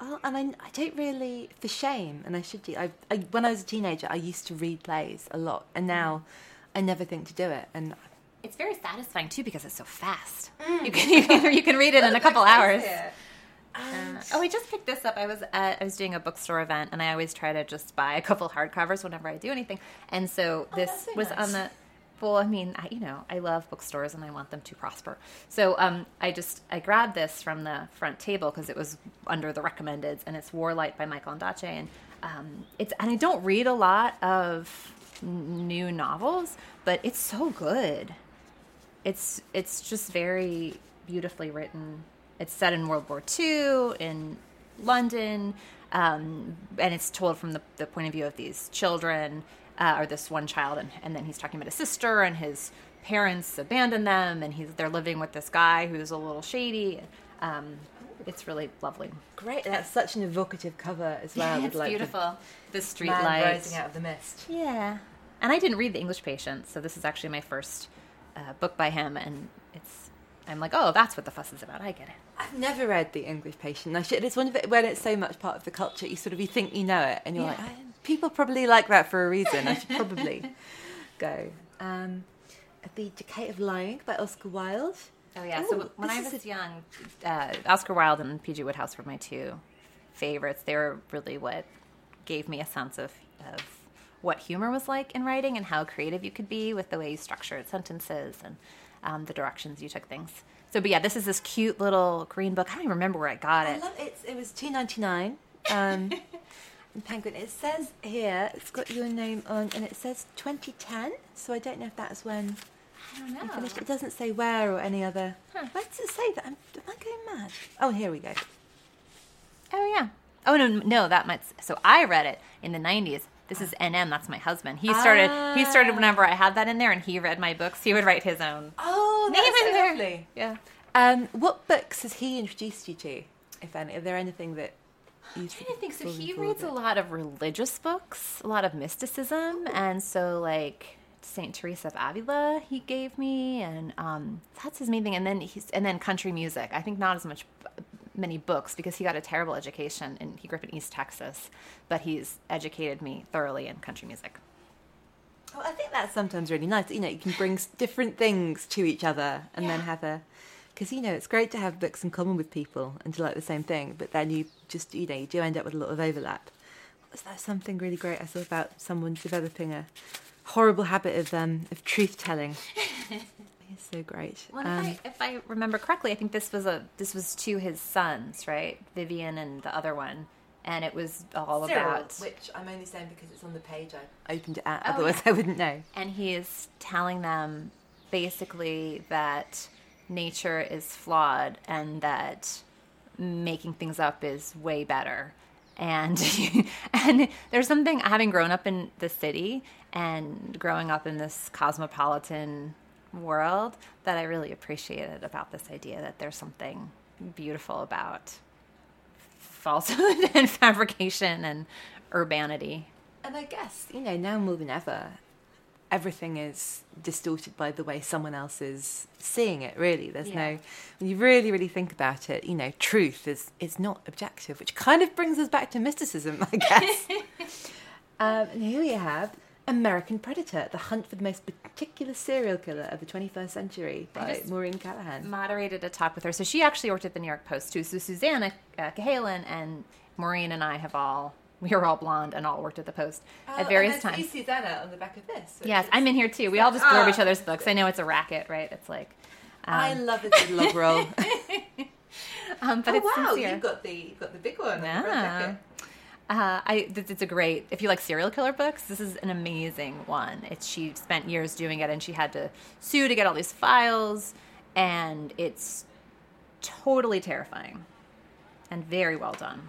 Oh, and I, I don't really, for shame, and I should do. I, I, when I was a teenager, I used to read plays a lot, and now I never think to do it. And it's very satisfying too because it's so fast. Mm. You can you [laughs] can, you can read it in a couple hours. Uh, oh, I just picked this up. I was at, I was doing a bookstore event, and I always try to just buy a couple hardcovers whenever I do anything. And so Oh, this was nice. on the. Well, I mean, I, you know, I love bookstores and I want them to prosper. So um, I just I grabbed this from the front table because it was under the recommendeds, and it's Warlight by Michael Ondaatje, and um, it's and I don't read a lot of new novels, but it's so good it's it's just very beautifully written. It's set in World War II in London, um, and it's told from the, the point of view of these children, uh, or this one child, and, and then he's talking about his sister and his parents abandoned them, and he's they're living with this guy who's a little shady. Um, it's really lovely. great, that's such an evocative cover as well. [laughs] with, it's like, beautiful. The street man light rising out of the mist. Yeah. And I didn't read The English Patient, so this is actually my first uh, book by him, and. I'm like, oh, that's what the fuss is about. I get it. I've never read The English Patient. I should, it's one of it when it's so much part of the culture. You sort of you think you know it, and you're Yeah. like, people probably like that for a reason. I should probably [laughs] go. Um, the Decay of Lying by Oscar Wilde. Oh yeah. Ooh, so when I was a- young, uh, Oscar Wilde and P.G. Wodehouse were my two favorites. They were really what gave me a sense of of what humor was like in writing and how creative you could be with the way you structured sentences and um, the directions you took things. So, but yeah, this is this cute little green book. I don't even remember where I got I it. love it. It was two ninety nine. Um, [laughs] Penguin. It says here it's got your name on, and it says twenty ten. So I don't know if that's when I don't know. finished. It doesn't say where or any other. Huh. Why does it say that? I'm, am I going mad? Oh, here we go. Oh yeah. Oh no, no, that might. So I read it in the '90s. This is NM. That's my husband. He started. He started whenever I had that in there, and he read my books. He would write his own Oh, name that's in so there. Yeah. Um, what books has he introduced you to, if any? Are there anything that I'm trying to think. So he reads a lot of religious books, a lot of mysticism, and so like Saint Teresa of Avila, he gave me, and um, that's his main thing. And then he's and then country music. I think not as much many books because he got a terrible education and he grew up in East Texas, but he's educated me thoroughly in country music. Oh, I think that's sometimes really nice. You know, you can bring different things to each other and then have a. Because, you know, it's great to have books in common with people and to like the same thing, but then you just, you know, you do end up with a lot of overlap. that's something really great I saw about someone developing a horrible habit of um of truth telling. [laughs] It's so great. Well, Um, if, I, if I remember correctly, I think this was a this was to his sons, right? Vivian and the other one, and it was all about. which I'm only saying because it's on the page I opened it at. Oh, Otherwise, yeah. I wouldn't know. and he is telling them basically that nature is flawed and that making things up is way better and [laughs] and there's something having grown up in the city and growing up in this cosmopolitan world that I really appreciated about this idea that there's something beautiful about falsehood [laughs] and fabrication and urbanity. And I guess, you know, now more than ever, everything is distorted by the way someone else is seeing it, really. There's Yeah. no, when you really, really think about it, you know, truth is, is not objective, which kind of brings us back to mysticism, I guess. [laughs] um, and here we have American Predator, The Hunt for the Most Particular Serial Killer of the 21st Century by Maureen Callahan. moderated a talk with her. So she actually worked at the New York Post too. So Susannah uh, Cahalan and Maureen and I have all we were all blonde and all worked at the Post at various times. You see Susannah on the back of this. Yes, I'm in here too. We all just blurb each Ah. other's books. I know it's a racket, right? It's like, I love good love roll. [laughs] um, but oh, it's wow, sincere. you've got the, you've got the big one. Yeah. Uh, I it's a great. If you like serial killer books, this is an amazing one. It's she spent years doing it, and she had to sue to get all these files, and it's totally terrifying and very well done.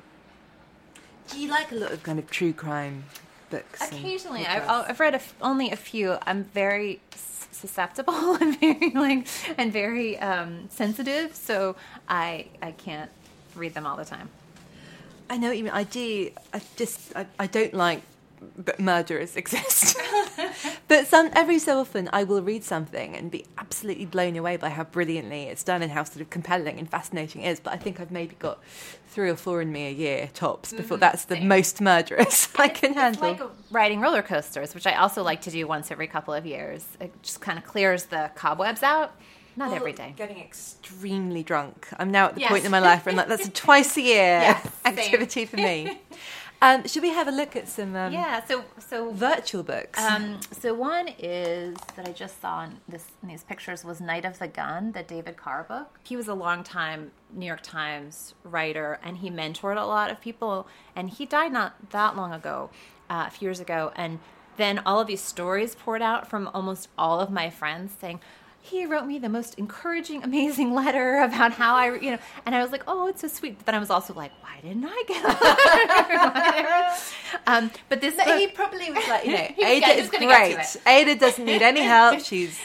Do you like a lot of kind of true crime books? Occasionally, I, podcasts? I'll- I've read a f- only a few. I'm very susceptible [laughs] and very like and very um, sensitive, so I I can't read them all the time. I know what you mean. I do. I just. I, I don't like but murderers [laughs] exist. [laughs] but some every so often, I will read something and be absolutely blown away by how brilliantly it's done and how sort of compelling and fascinating it is. But I think I've maybe got three or four in me a year tops mm-hmm. before that's the most murderous [laughs] I can It's handle. It's like riding roller coasters, which I also like to do once every couple of years. It just kind of clears the cobwebs out. Not Well, every day. Getting extremely drunk. I'm now at the Yes. point in my life where I'm like, that's a [laughs] twice a year Yes, same. activity for me. [laughs] Um, should we have a look at some um, Yeah. So so virtual books? Um, so one is that I just saw in this in these pictures was Night of the Gun, the David Carr book. He was a longtime New York Times writer, and he mentored a lot of people. And he died not that long ago, uh, a few years ago. And then all of these stories poured out from almost all of my friends saying. He wrote me the most encouraging, amazing [laughs] letter about how I, you know, and I was like, "Oh, it's so sweet." But then I was also like, "Why didn't I get a letter?" [laughs] um, but this No, book, he probably was like, you know, [laughs] Ada is gonna get to great. Ada doesn't need any help. She's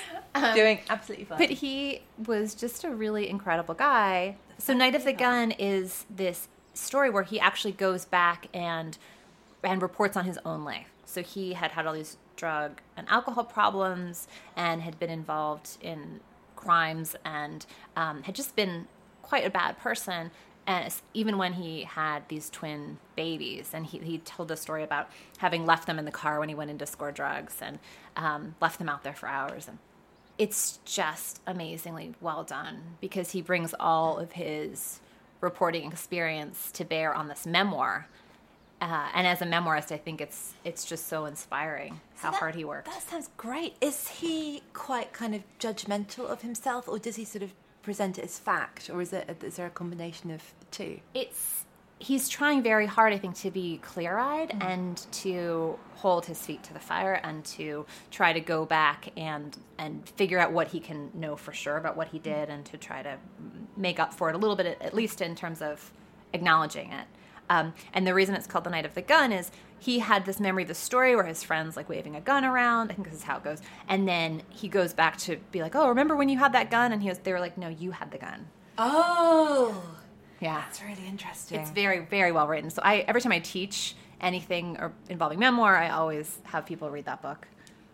doing absolutely fine. But he was just a really incredible guy. So Night of the Gun is this story where he actually goes back and and reports on his own life. So he had had all these drug and alcohol problems and had been involved in crimes and um, had just been quite a bad person. And even when he had these twin babies, and he, he told a story about having left them in the car when he went in to score drugs and um, left them out there for hours. And it's just amazingly well done because he brings all of his reporting experience to bear on this memoir. Uh, and as a memoirist, I think it's it's just so inspiring how That- hard he worked. That sounds great. Is he quite kind of judgmental of himself, or does he sort of present it as fact, or is it is there a combination of the two? It's he's trying very hard, I think, to be clear-eyed and to hold his feet to the fire and to try to go back and and figure out what he can know for sure about what he did and to try to make up for it a little bit, at least in terms of acknowledging it. Um, and the reason it's called the Night of the Gun is he had this memory of the story where his friends like waving a gun around. I think this is how it goes. And then he goes back to be like, "Oh, remember when you had that gun?" And he was, they were like, "No, you had the gun." Oh, Yeah, that's really interesting. it's very, very well written. So I every time I teach anything or involving memoir, I always have people read that book.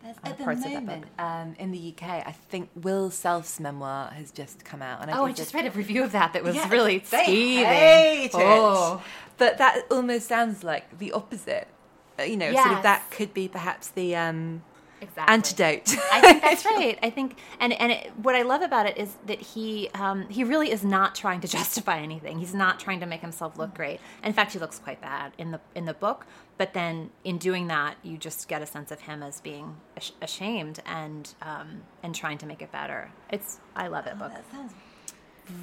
At the parts of that moment, um, in the UK, I think Will Self's memoir has just come out, and I Oh, I just read a review of that that was Yeah, really scathing. Oh, But that almost sounds like the opposite. Uh, You know, sort of that could be perhaps the um, Exactly. antidote. I think that's [laughs] right. I think, and and it, what I love about it is that he um, he really is not trying to [laughs] justify anything. He's not trying to make himself look great. In fact, he looks quite bad in the in the book. But then, in doing that, you just get a sense of him as being ashamed and um, and trying to make it better. It's I love it book.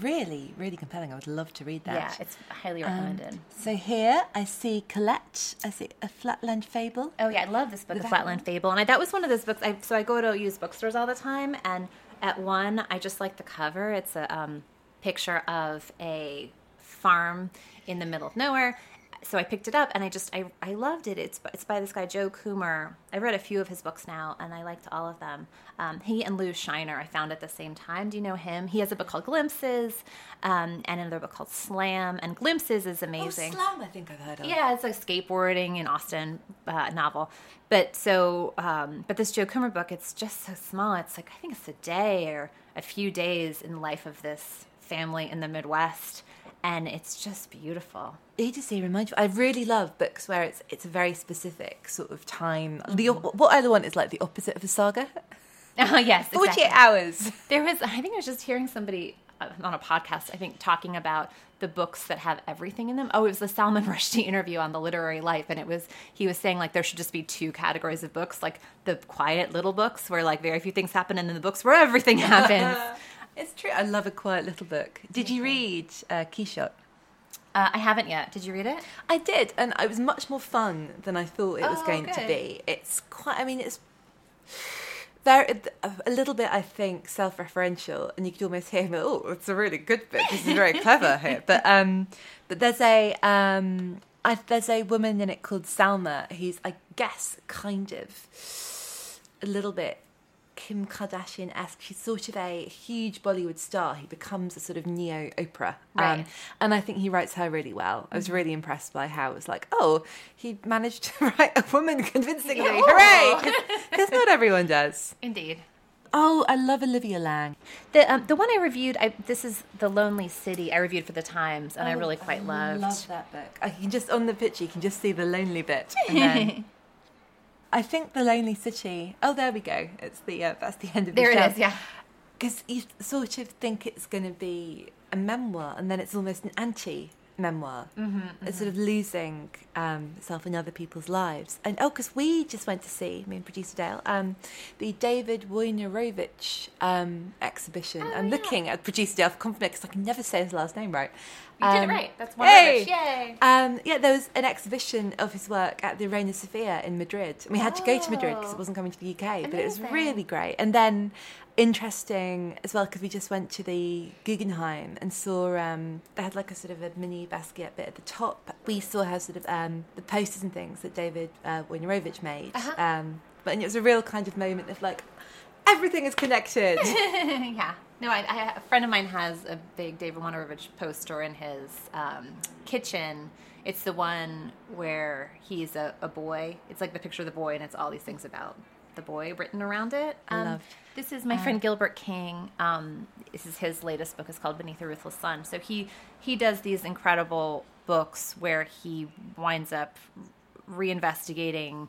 Really, really compelling. I would love to read that. Yeah, it's highly recommended. So here I see Colette. I see a Flatland Fable. Oh yeah, I love this book, The That Flatland Fable, and I, that was one of those books. I, so I go to used bookstores all the time, and at one, I just like the cover. It's a um, picture of a farm in the middle of nowhere. So I picked it up, and I just I, I loved it. It's it's by this guy Joe Coomer. I read a few of his books now, and I liked all of them. Um, he and Lou Shiner I found at the same time. Do you know him? He has a book called Glimpses, um, and another book called Slam. And Glimpses is amazing. Oh, Slam, I think I've heard of. Yeah, it's a skateboarding in Austin uh, novel. But so, um, but this Joe Coomer book, it's just so small. It's like I think it's a day or a few days in the life of this family in the Midwest, and it's just beautiful. Agency reminds me. I really love books where it's it's a very specific sort of time. The what I want is like the opposite of a saga. [laughs] Oh yes, [laughs] Forty exactly. eight hours. There was, I think I was just hearing somebody uh, on a podcast, I think, talking about the books that have everything in them. Oh, it was the Salman [laughs] Rushdie interview on the literary life. And it was, he was saying like there should just be two categories of books, like the quiet little books where like very few things happen, and then the books where everything happens. It's true. I love a quiet little book. Did you read uh, Quichotte? Uh, I haven't yet. Did you read it? I did, and it was much more fun than I thought it was Oh, going to be. It's quite. I mean, it's very a little bit. I think self-referential, and you could almost hear him. Oh, it's a really good bit. This is very clever here. [laughs] But um, but there's a um, I, there's a woman in it called Salma. who's I guess kind of a little bit Kim Kardashian esque. She's sort of a huge Bollywood star who becomes a sort of neo Oprah. Right. Um, and I think he writes her really well. I was really impressed by how it was like, oh, he managed to [laughs] write a woman convincingly. Yeah. Hooray! [laughs] [laughs] Because not everyone does. Indeed. Oh, I love Olivia Laing. The um, the one I reviewed, I, this is the Lonely City. I reviewed for the Times, and I really quite loved. Oh, love that book. I can just, on the picture, you can just see the lonely bit. And then I think the Lonely City. Oh, there we go. It's the uh, that's the end of the There it shelf. is, yeah. because you sort of think it's going to be a memoir, and then it's almost an anti-memoir. Mm-hmm, it's sort of losing um, itself in other people's lives. And oh, because we just went to see, me and producer Dale, um, the David Wojnarowicz um, exhibition. I'm looking at producer Dale for compliment because I can never say his last name right. You did it Um, right. That's Hey! Wojnarowicz. Yay! Um, yeah, there was an exhibition of his work at the Reina Sofia in Madrid. And we had to go to Madrid because it wasn't coming to the UK, but it was really great. And then interesting as well because we just went to the Guggenheim and saw um, they had like a sort of a mini basket, bit at the top. We saw how sort of um, the posters and things that David uh, Wojnarowicz made. Uh-huh. Um, but and it was a real kind of moment of like everything is connected. [laughs] yeah. No, I, I, a friend of mine has a big David Wojnarowicz poster in his um, kitchen. It's the one where he's a, a boy. It's like the picture of the boy, and it's all these things about the boy written around it. Um, Loved. This is my friend Gilbert King. Um, this is his latest book. It's called Beneath a Ruthless Sun. So he he does these incredible books where he winds up reinvestigating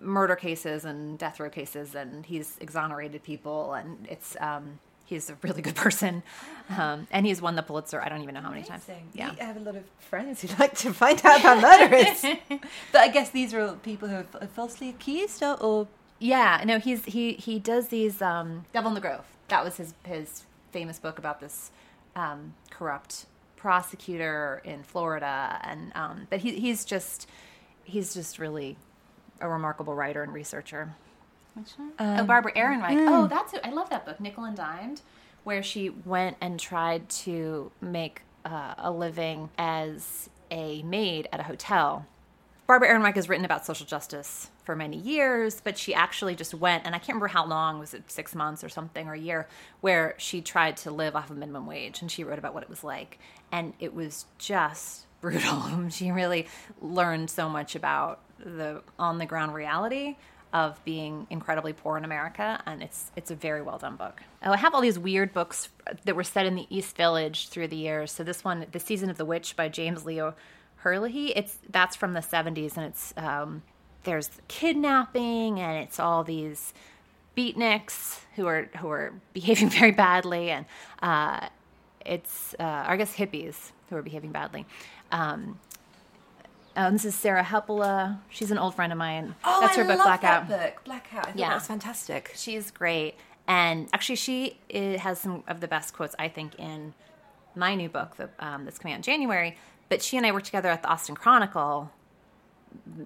murder cases and death row cases, and he's exonerated people, and it's um, he's a really good [laughs] person, um, and he's won the Pulitzer. I don't even know how many times. Yeah. I have a lot of friends who like to find out about murderers. [laughs] but I guess these are all people who are falsely accused or, or Yeah, no, he's he he does these um Devil in the Grove. That was his his famous book about this um, corrupt prosecutor in Florida, and um, but he he's just he's just really a remarkable writer and researcher. Which one? oh, Barbara Ehrenreich. Oh, that's it. I love that book, Nickel and Dimed, where she went and tried to make uh, a living as a maid at a hotel. Barbara Ehrenreich has written about social justice for many years, but she actually just went, and I can't remember how long, was it six months or something, or a year, where she tried to live off of minimum wage, and she wrote about what it was like. And it was just [laughs] brutal. she really learned so much about the on the ground reality of being incredibly poor in America, and it's it's a very well done book. Oh, I have all these weird books that were set in the East Village through the years. So this one, The Season of the Witch by James Leo Herlihy, it's that's from the '70s, and it's um, there's kidnapping and it's all these beatniks who are who are [laughs] behaving very badly and uh, it's uh, I guess hippies who are behaving badly. Um, um, this is Sarah Hepola. She's an old friend of mine. Oh, That's her I book love Blackout. that book, Blackout. I Yeah. that was fantastic. She's great. And actually, she i has some of the best quotes, I think, in my new book that, um, that's coming out in January. But she and I worked together at the Austin Chronicle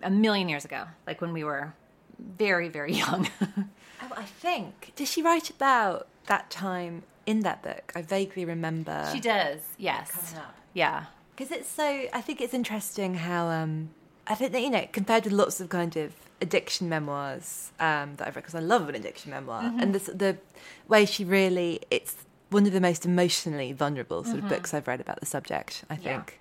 a million years ago, like when we were very, very young. [laughs] Oh, I think. Does she write about that time in that book? I vaguely remember. she does, yes. Coming up. Yeah. Because it's so, I think it's interesting how, um, I think that, you know, compared with lots of kind of addiction memoirs um, that I've read, because I love an addiction memoir, and this, the way she really, it's one of the most emotionally vulnerable sort of books I've read about the subject, I think.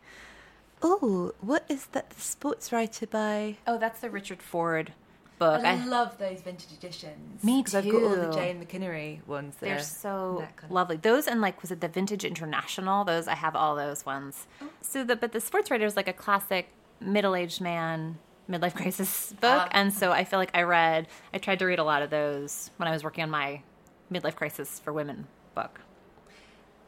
Oh, what is that? The sports writer by. Oh, that's the Richard Ford book. I I- love those vintage editions. Me too. I've got all the too. Jay McInerney ones. That They're are so that of- lovely. Those and like was it the Vintage International? Those I have all those ones. So the but the sports writer is like a classic middle aged man midlife crisis book, and so I feel like I read. I tried to read a lot of those when I was working on my midlife crisis for women book.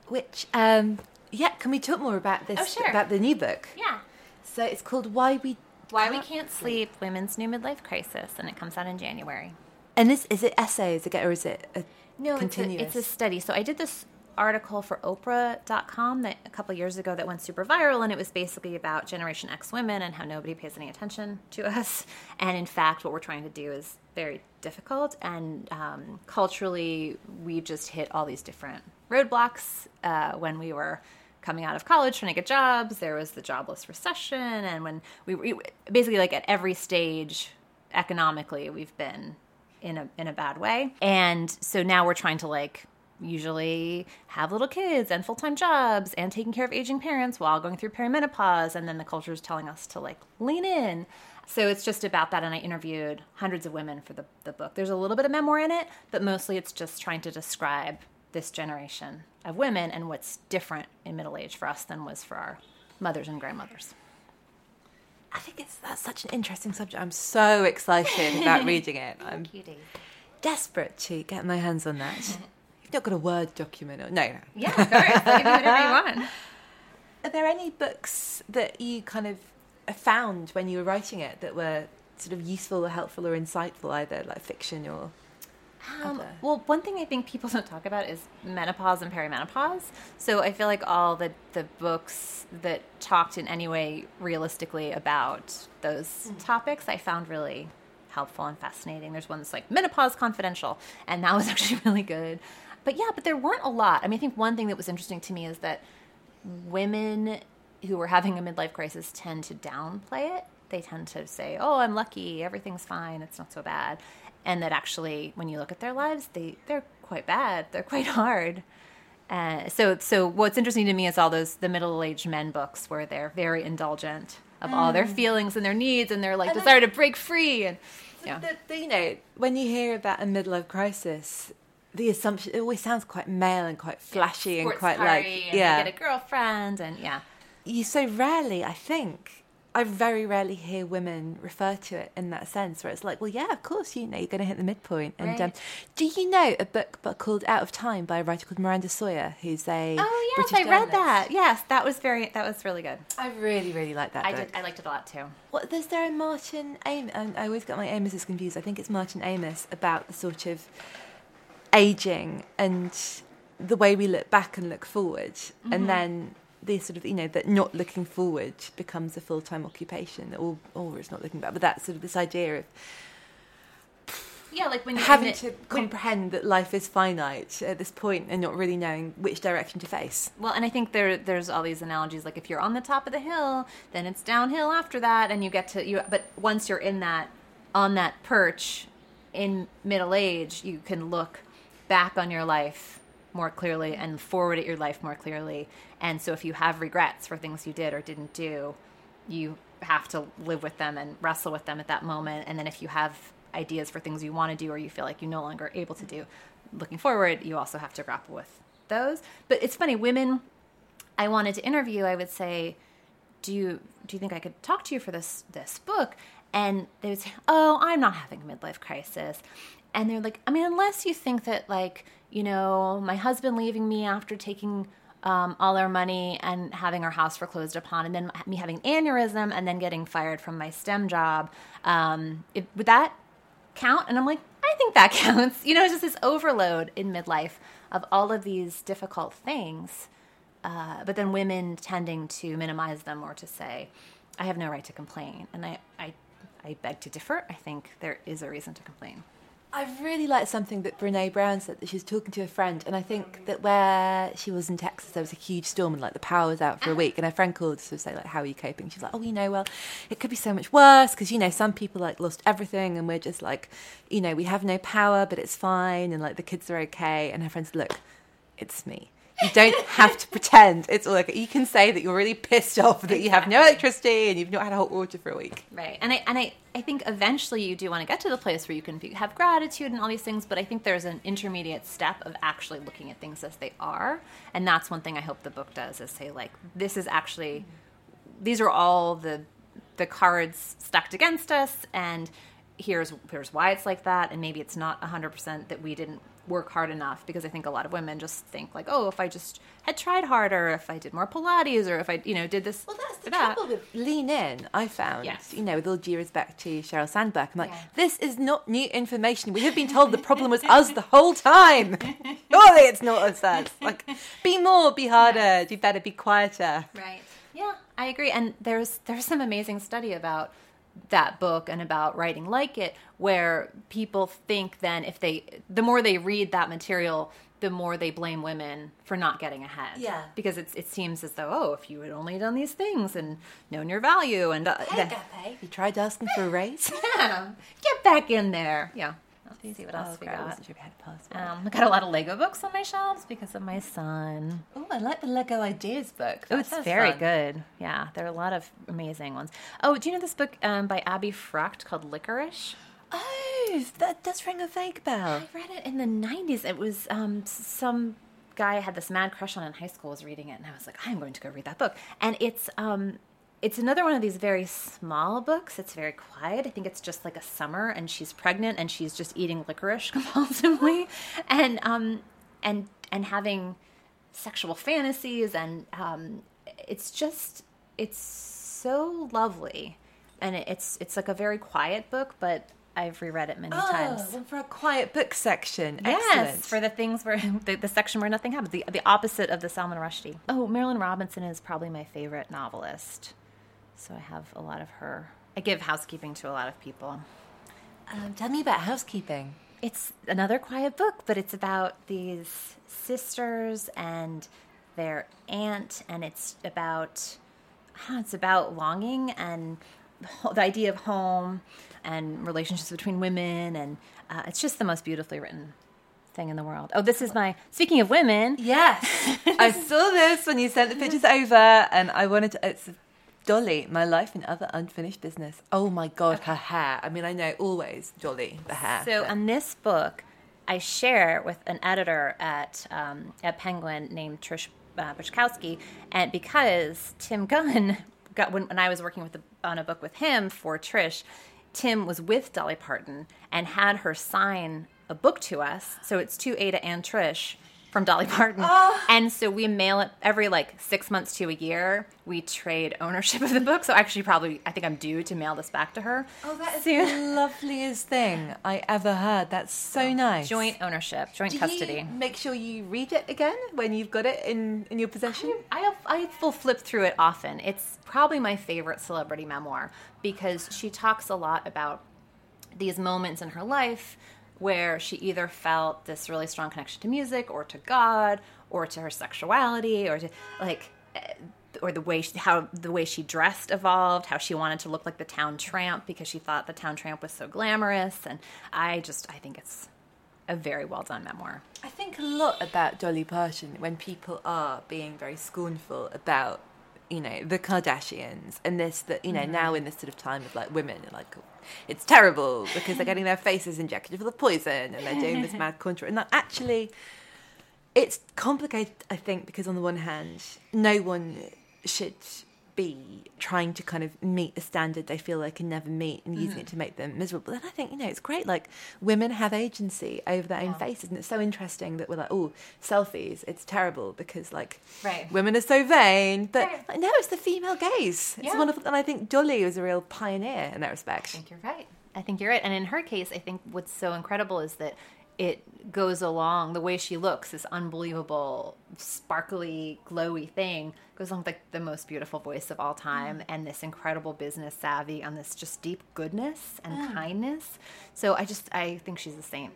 Which, um, yeah, can we talk more about this? Oh, sure. About the new book. Yeah. So it's called Why We Why we can't sleep: Women's new midlife crisis, and it comes out in January. And this is it essays again, or is it a No, it's a, it's a study. So I did this article for Oprah.com that a couple years ago that went super viral, and it was basically about Generation X women and how nobody pays any attention to [laughs] us. And in fact, what we're trying to do is very difficult. And um, culturally, we just hit all these different roadblocks uh, when we were coming out of college trying to get jobs. There was the jobless recession, and when we basically like at every stage economically, we've been in a in a bad way. And so now we're trying to like usually have little kids and full-time jobs and taking care of aging parents while going through perimenopause and then the culture is telling us to like lean in. So it's just about that and I interviewed hundreds of women for the, the book. There's a little bit of memoir in it, but mostly it's just trying to describe this generation of women and what's different in middle age for us than was for our mothers and grandmothers. I think it's that's such an interesting subject. I'm so excited about [laughs] reading it. I'm desperate to get my hands on that. You've not got a word document, or no, no. Yeah, of course. I'll give you whatever you [laughs] want. Are there any books that you kind of found when you were writing it that were sort of useful or helpful or insightful, either like fiction or? Um, well, one thing I think people [laughs] don't talk about is menopause and perimenopause. So I feel like all the, the books that talked in any way realistically about those topics, I found really helpful and fascinating. There's one that's like Menopause Confidential, and that was [laughs] actually really good. But yeah, but there weren't a lot. I mean, I think one thing that was interesting to me is that women who are having a midlife crisis tend to downplay it. They tend to say, "Oh, I'm lucky. Everything's fine. It's not so bad." And that actually, when you look at their lives, they they're quite bad. They're quite hard. Uh, so, so what's interesting to me is all those the middle-aged men books where they're very indulgent of all their feelings and their needs and their like And I- desire to break free and yeah. The, the, you know, when you hear about a midlife crisis, the assumption it always sounds quite male and quite flashy and quite like and yeah. get a girlfriend and yeah. you so rarely, I think, I very rarely hear women refer to it in that sense, where it's like, well, yeah, of course, you know, you're going to hit the midpoint. And um, do you know a book called Out of Time by a writer called Miranda Sawyer, who's a Oh yes, British I read that. Yes, that was very that was really good. I really, really like that I book. did I liked it a lot too. there's there a Martin Amis? I always got my Amis's confused. I think it's Martin Amis about the sort of aging and the way we look back and look forward, Mm-hmm. and then the sort of you know that not looking forward becomes a full time occupation, or or it's not looking back, but that sort of this idea of Yeah, like when having it- to comprehend that life is finite at this point and not really knowing which direction to face. Well, and I think there there's all these analogies like if you're on the top of the hill, then it's downhill after that and you get to you but once you're in that on that perch in middle age, you can look back on your life more clearly and forward at your life more clearly. And so if you have regrets for things you did or didn't do, you have to live with them and wrestle with them at that moment. And then if you have ideas for things you want to do or you feel like you're no longer able to do, looking forward, you also have to grapple with those. But it's funny, women I wanted to interview, I would say, "Do you do you think I could talk to you for this this book?" and they would say, "Oh, I'm not having a midlife crisis," and they're like, "I mean, unless you think that like you know my husband leaving me after taking." Um, all our money and having our house foreclosed upon, and then me having aneurysm, and then getting fired from my STEM job. Um, it, would that count? And I'm like, I think that [laughs] counts. You know, it's just this overload in midlife of all of these difficult things, uh, but then women tending to minimize them or to say, I have no right to complain. And I, I, I beg to differ. I think there is a reason to complain. I really liked something that Brene Brown said that she was talking to a friend, and I think that where she was in Texas, there was a huge storm and like the power was out for a uh-huh. week. And her friend called to say like, "How are you coping?" She's like, "Oh, you know, well, it could be so much worse because you know some people like lost everything, and we're just like, you know, we have no power, but it's fine, and like the kids are okay." And her friend said, "Look, it's me." You don't have to pretend. It's all like you can say that you're really pissed off that you have no electricity and you've not had hot water for a week. Right. And I and I, I think eventually you do want to get to the place where you can have gratitude and all these things, but I think there's an intermediate step of actually looking at things as they are. And that's one thing I hope the book does is say like this is actually these are all the the cards stacked against us and here's here's why it's like that and maybe it's not 100% that we didn't work hard enough because I think a lot of women just think like, oh, if I just had tried harder, if I did more Pilates, or if I, you know, did this. Well, that's the that. trouble with lean in. I found, Yes. you know, with all due respect to Sheryl Sandberg, I'm like, Yeah. this is not new information. We have been told the problem was us the whole time. [laughs] Surely it's not us. us. Like, be more, be harder, do better, be quieter. Right. Yeah, I agree. And there's there's some amazing study about that book and about writing like it where people think then if they the more they read that material the more they blame women for not getting ahead Yeah. because it's, it seems as though oh if you had only done these things and known your value and uh, the- You tried asking for a raise? yeah, [laughs] get back in there yeah see what else Oh, we got sure we um, I got a lot of Lego books on my shelves because of my son. oh, I like the Lego Ideas book. Oh, it's very fun. good. Yeah, there are a lot of amazing ones. Oh, do you know this book um, by Abby Frucht called Licorice? Oh, that does ring a vague bell. I read it in the '90s. It was um, some guy I had this mad crush on in high school was reading it, and I was like, I'm going to go read that book. And it's um, it's another one of these very small books. It's very quiet. I think it's just like a summer, and she's pregnant, and she's just eating licorice [laughs] compulsively, and um, and and having sexual fantasies, and um, it's just it's so lovely, and it's it's like a very quiet book, but I've reread it many times. Oh, one for a quiet book section. Yes, Excellent. for the things where [laughs] the, the section where nothing happens, the the opposite of the Salman Rushdie. Oh, Marilynne Robinson is probably my favorite novelist, so I have a lot of her. I give housekeeping to a lot of people. um, tell me about housekeeping. It's another quiet book, but it's about these sisters and their aunt, and it's about it's about longing and the idea of home and relationships between women, and uh, it's just the most beautifully written thing in the world. Oh, this is my speaking of women. Yes, [laughs] I saw this when you sent the pictures over, and I wanted to. It's Dolly, my life and other unfinished business. Oh my god, her hair. I mean, I know always Dolly, the hair. So but- on this book, I share with an editor at um, at Penguin named Trish uh, Boczkowski, and because Tim Gunn [laughs] got when, when I was working with the, on a book with him for Trish, Tim was with Dolly Parton and had her sign a book to us. So it's to Ada and Trish from Dolly Parton, oh. and so we mail it every like six months to a year. We trade ownership of the book. So actually, probably I think I'm due to mail this back to her. Oh, that is soon. the loveliest thing I ever heard. That's so nice. joint ownership, joint Do custody. you make sure you read it again when you've got it in, in your possession? I have, I will flip through it often. It's probably my favorite celebrity memoir because she talks a lot about these moments in her life where she either felt this really strong connection to music or to God or to her sexuality or to like eh, or the way she, how the way she dressed evolved, how she wanted to look like the town tramp because she thought the town tramp was so glamorous and I just I think it's a very well done memoir. I think a lot about Dolly Parton when people are being very scornful about, you know, the Kardashians and this that you know mm-hmm. now in this sort of time of like women are like it's terrible because they're getting their faces injected full of poison and they're doing this [laughs] mad contra and that actually it's complicated I think because on the one hand no one should be trying to kind of meet a standard they feel they can never meet and using it mm-hmm. to make them miserable. But then I think, you know, it's great. Like women have agency over their own faces. And it's so interesting that we're like, oh, selfies, it's terrible because like Right. women are so vain. But Right. like, no, it's the female gaze. It's Yeah. wonderful. And I think Dolly was a real pioneer in that respect. I think you're right. I think you're right. And in her case, I think what's so incredible is that it goes along the way she looks, this unbelievable, sparkly, glowy thing goes along with like the most beautiful voice of all time and this incredible business savvy and this just deep goodness and kindness. So I just I think she's a saint.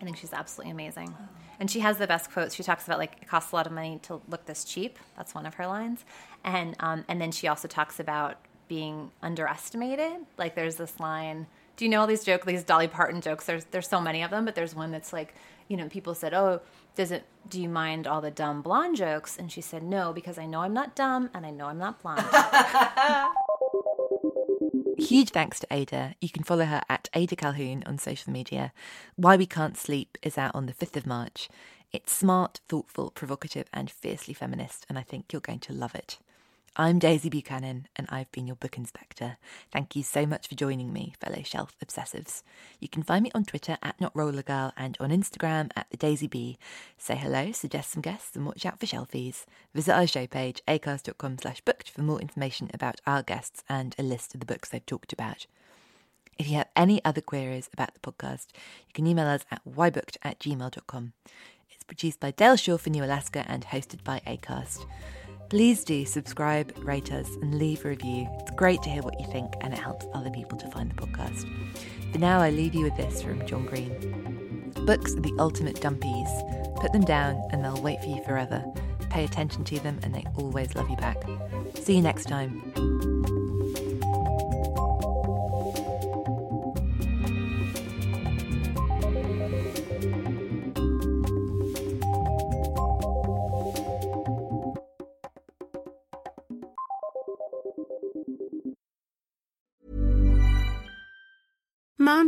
I think she's absolutely amazing. And she has the best quotes. She talks about like it costs a lot of money to look this cheap. That's one of her lines. And um, and then she also talks about being underestimated. Like there's this line. Do you know all these jokes? These Dolly Parton jokes. There's there's so many of them, but there's one that's like, you know, people said, "Oh, does it? Do you mind all the dumb blonde jokes?" And she said, "No, because I know I'm not dumb and I know I'm not blonde." [laughs] Huge thanks to Ada. You can follow her at Ada Calhoun on social media. Why We Can't Sleep is out on the 5th of March. It's smart, thoughtful, provocative, and fiercely feminist, and I think you're going to love it. I'm Daisy Buchanan, and I've been your book inspector. Thank you so much for joining me, fellow shelf obsessives. You can find me on Twitter at NotRollerGirl and on Instagram at the Daisy B. Say hello, suggest some guests, and watch out for shelfies. Visit our show page, acast.com slash booked for more information about our guests and a list of the books they've talked about. If you have any other queries about the podcast, you can email us at whybooked at gmail.com. It's produced by Dale Shaw for New Alaska and hosted by ACAST. Please do subscribe, rate us, and leave a review. It's great to hear what you think, and it helps other people to find the podcast. For now, I leave you with this from John Green. Books are the ultimate Dumpees. Put them down, and they'll wait for you forever. Pay attention to them, and they always love you back. See you next time.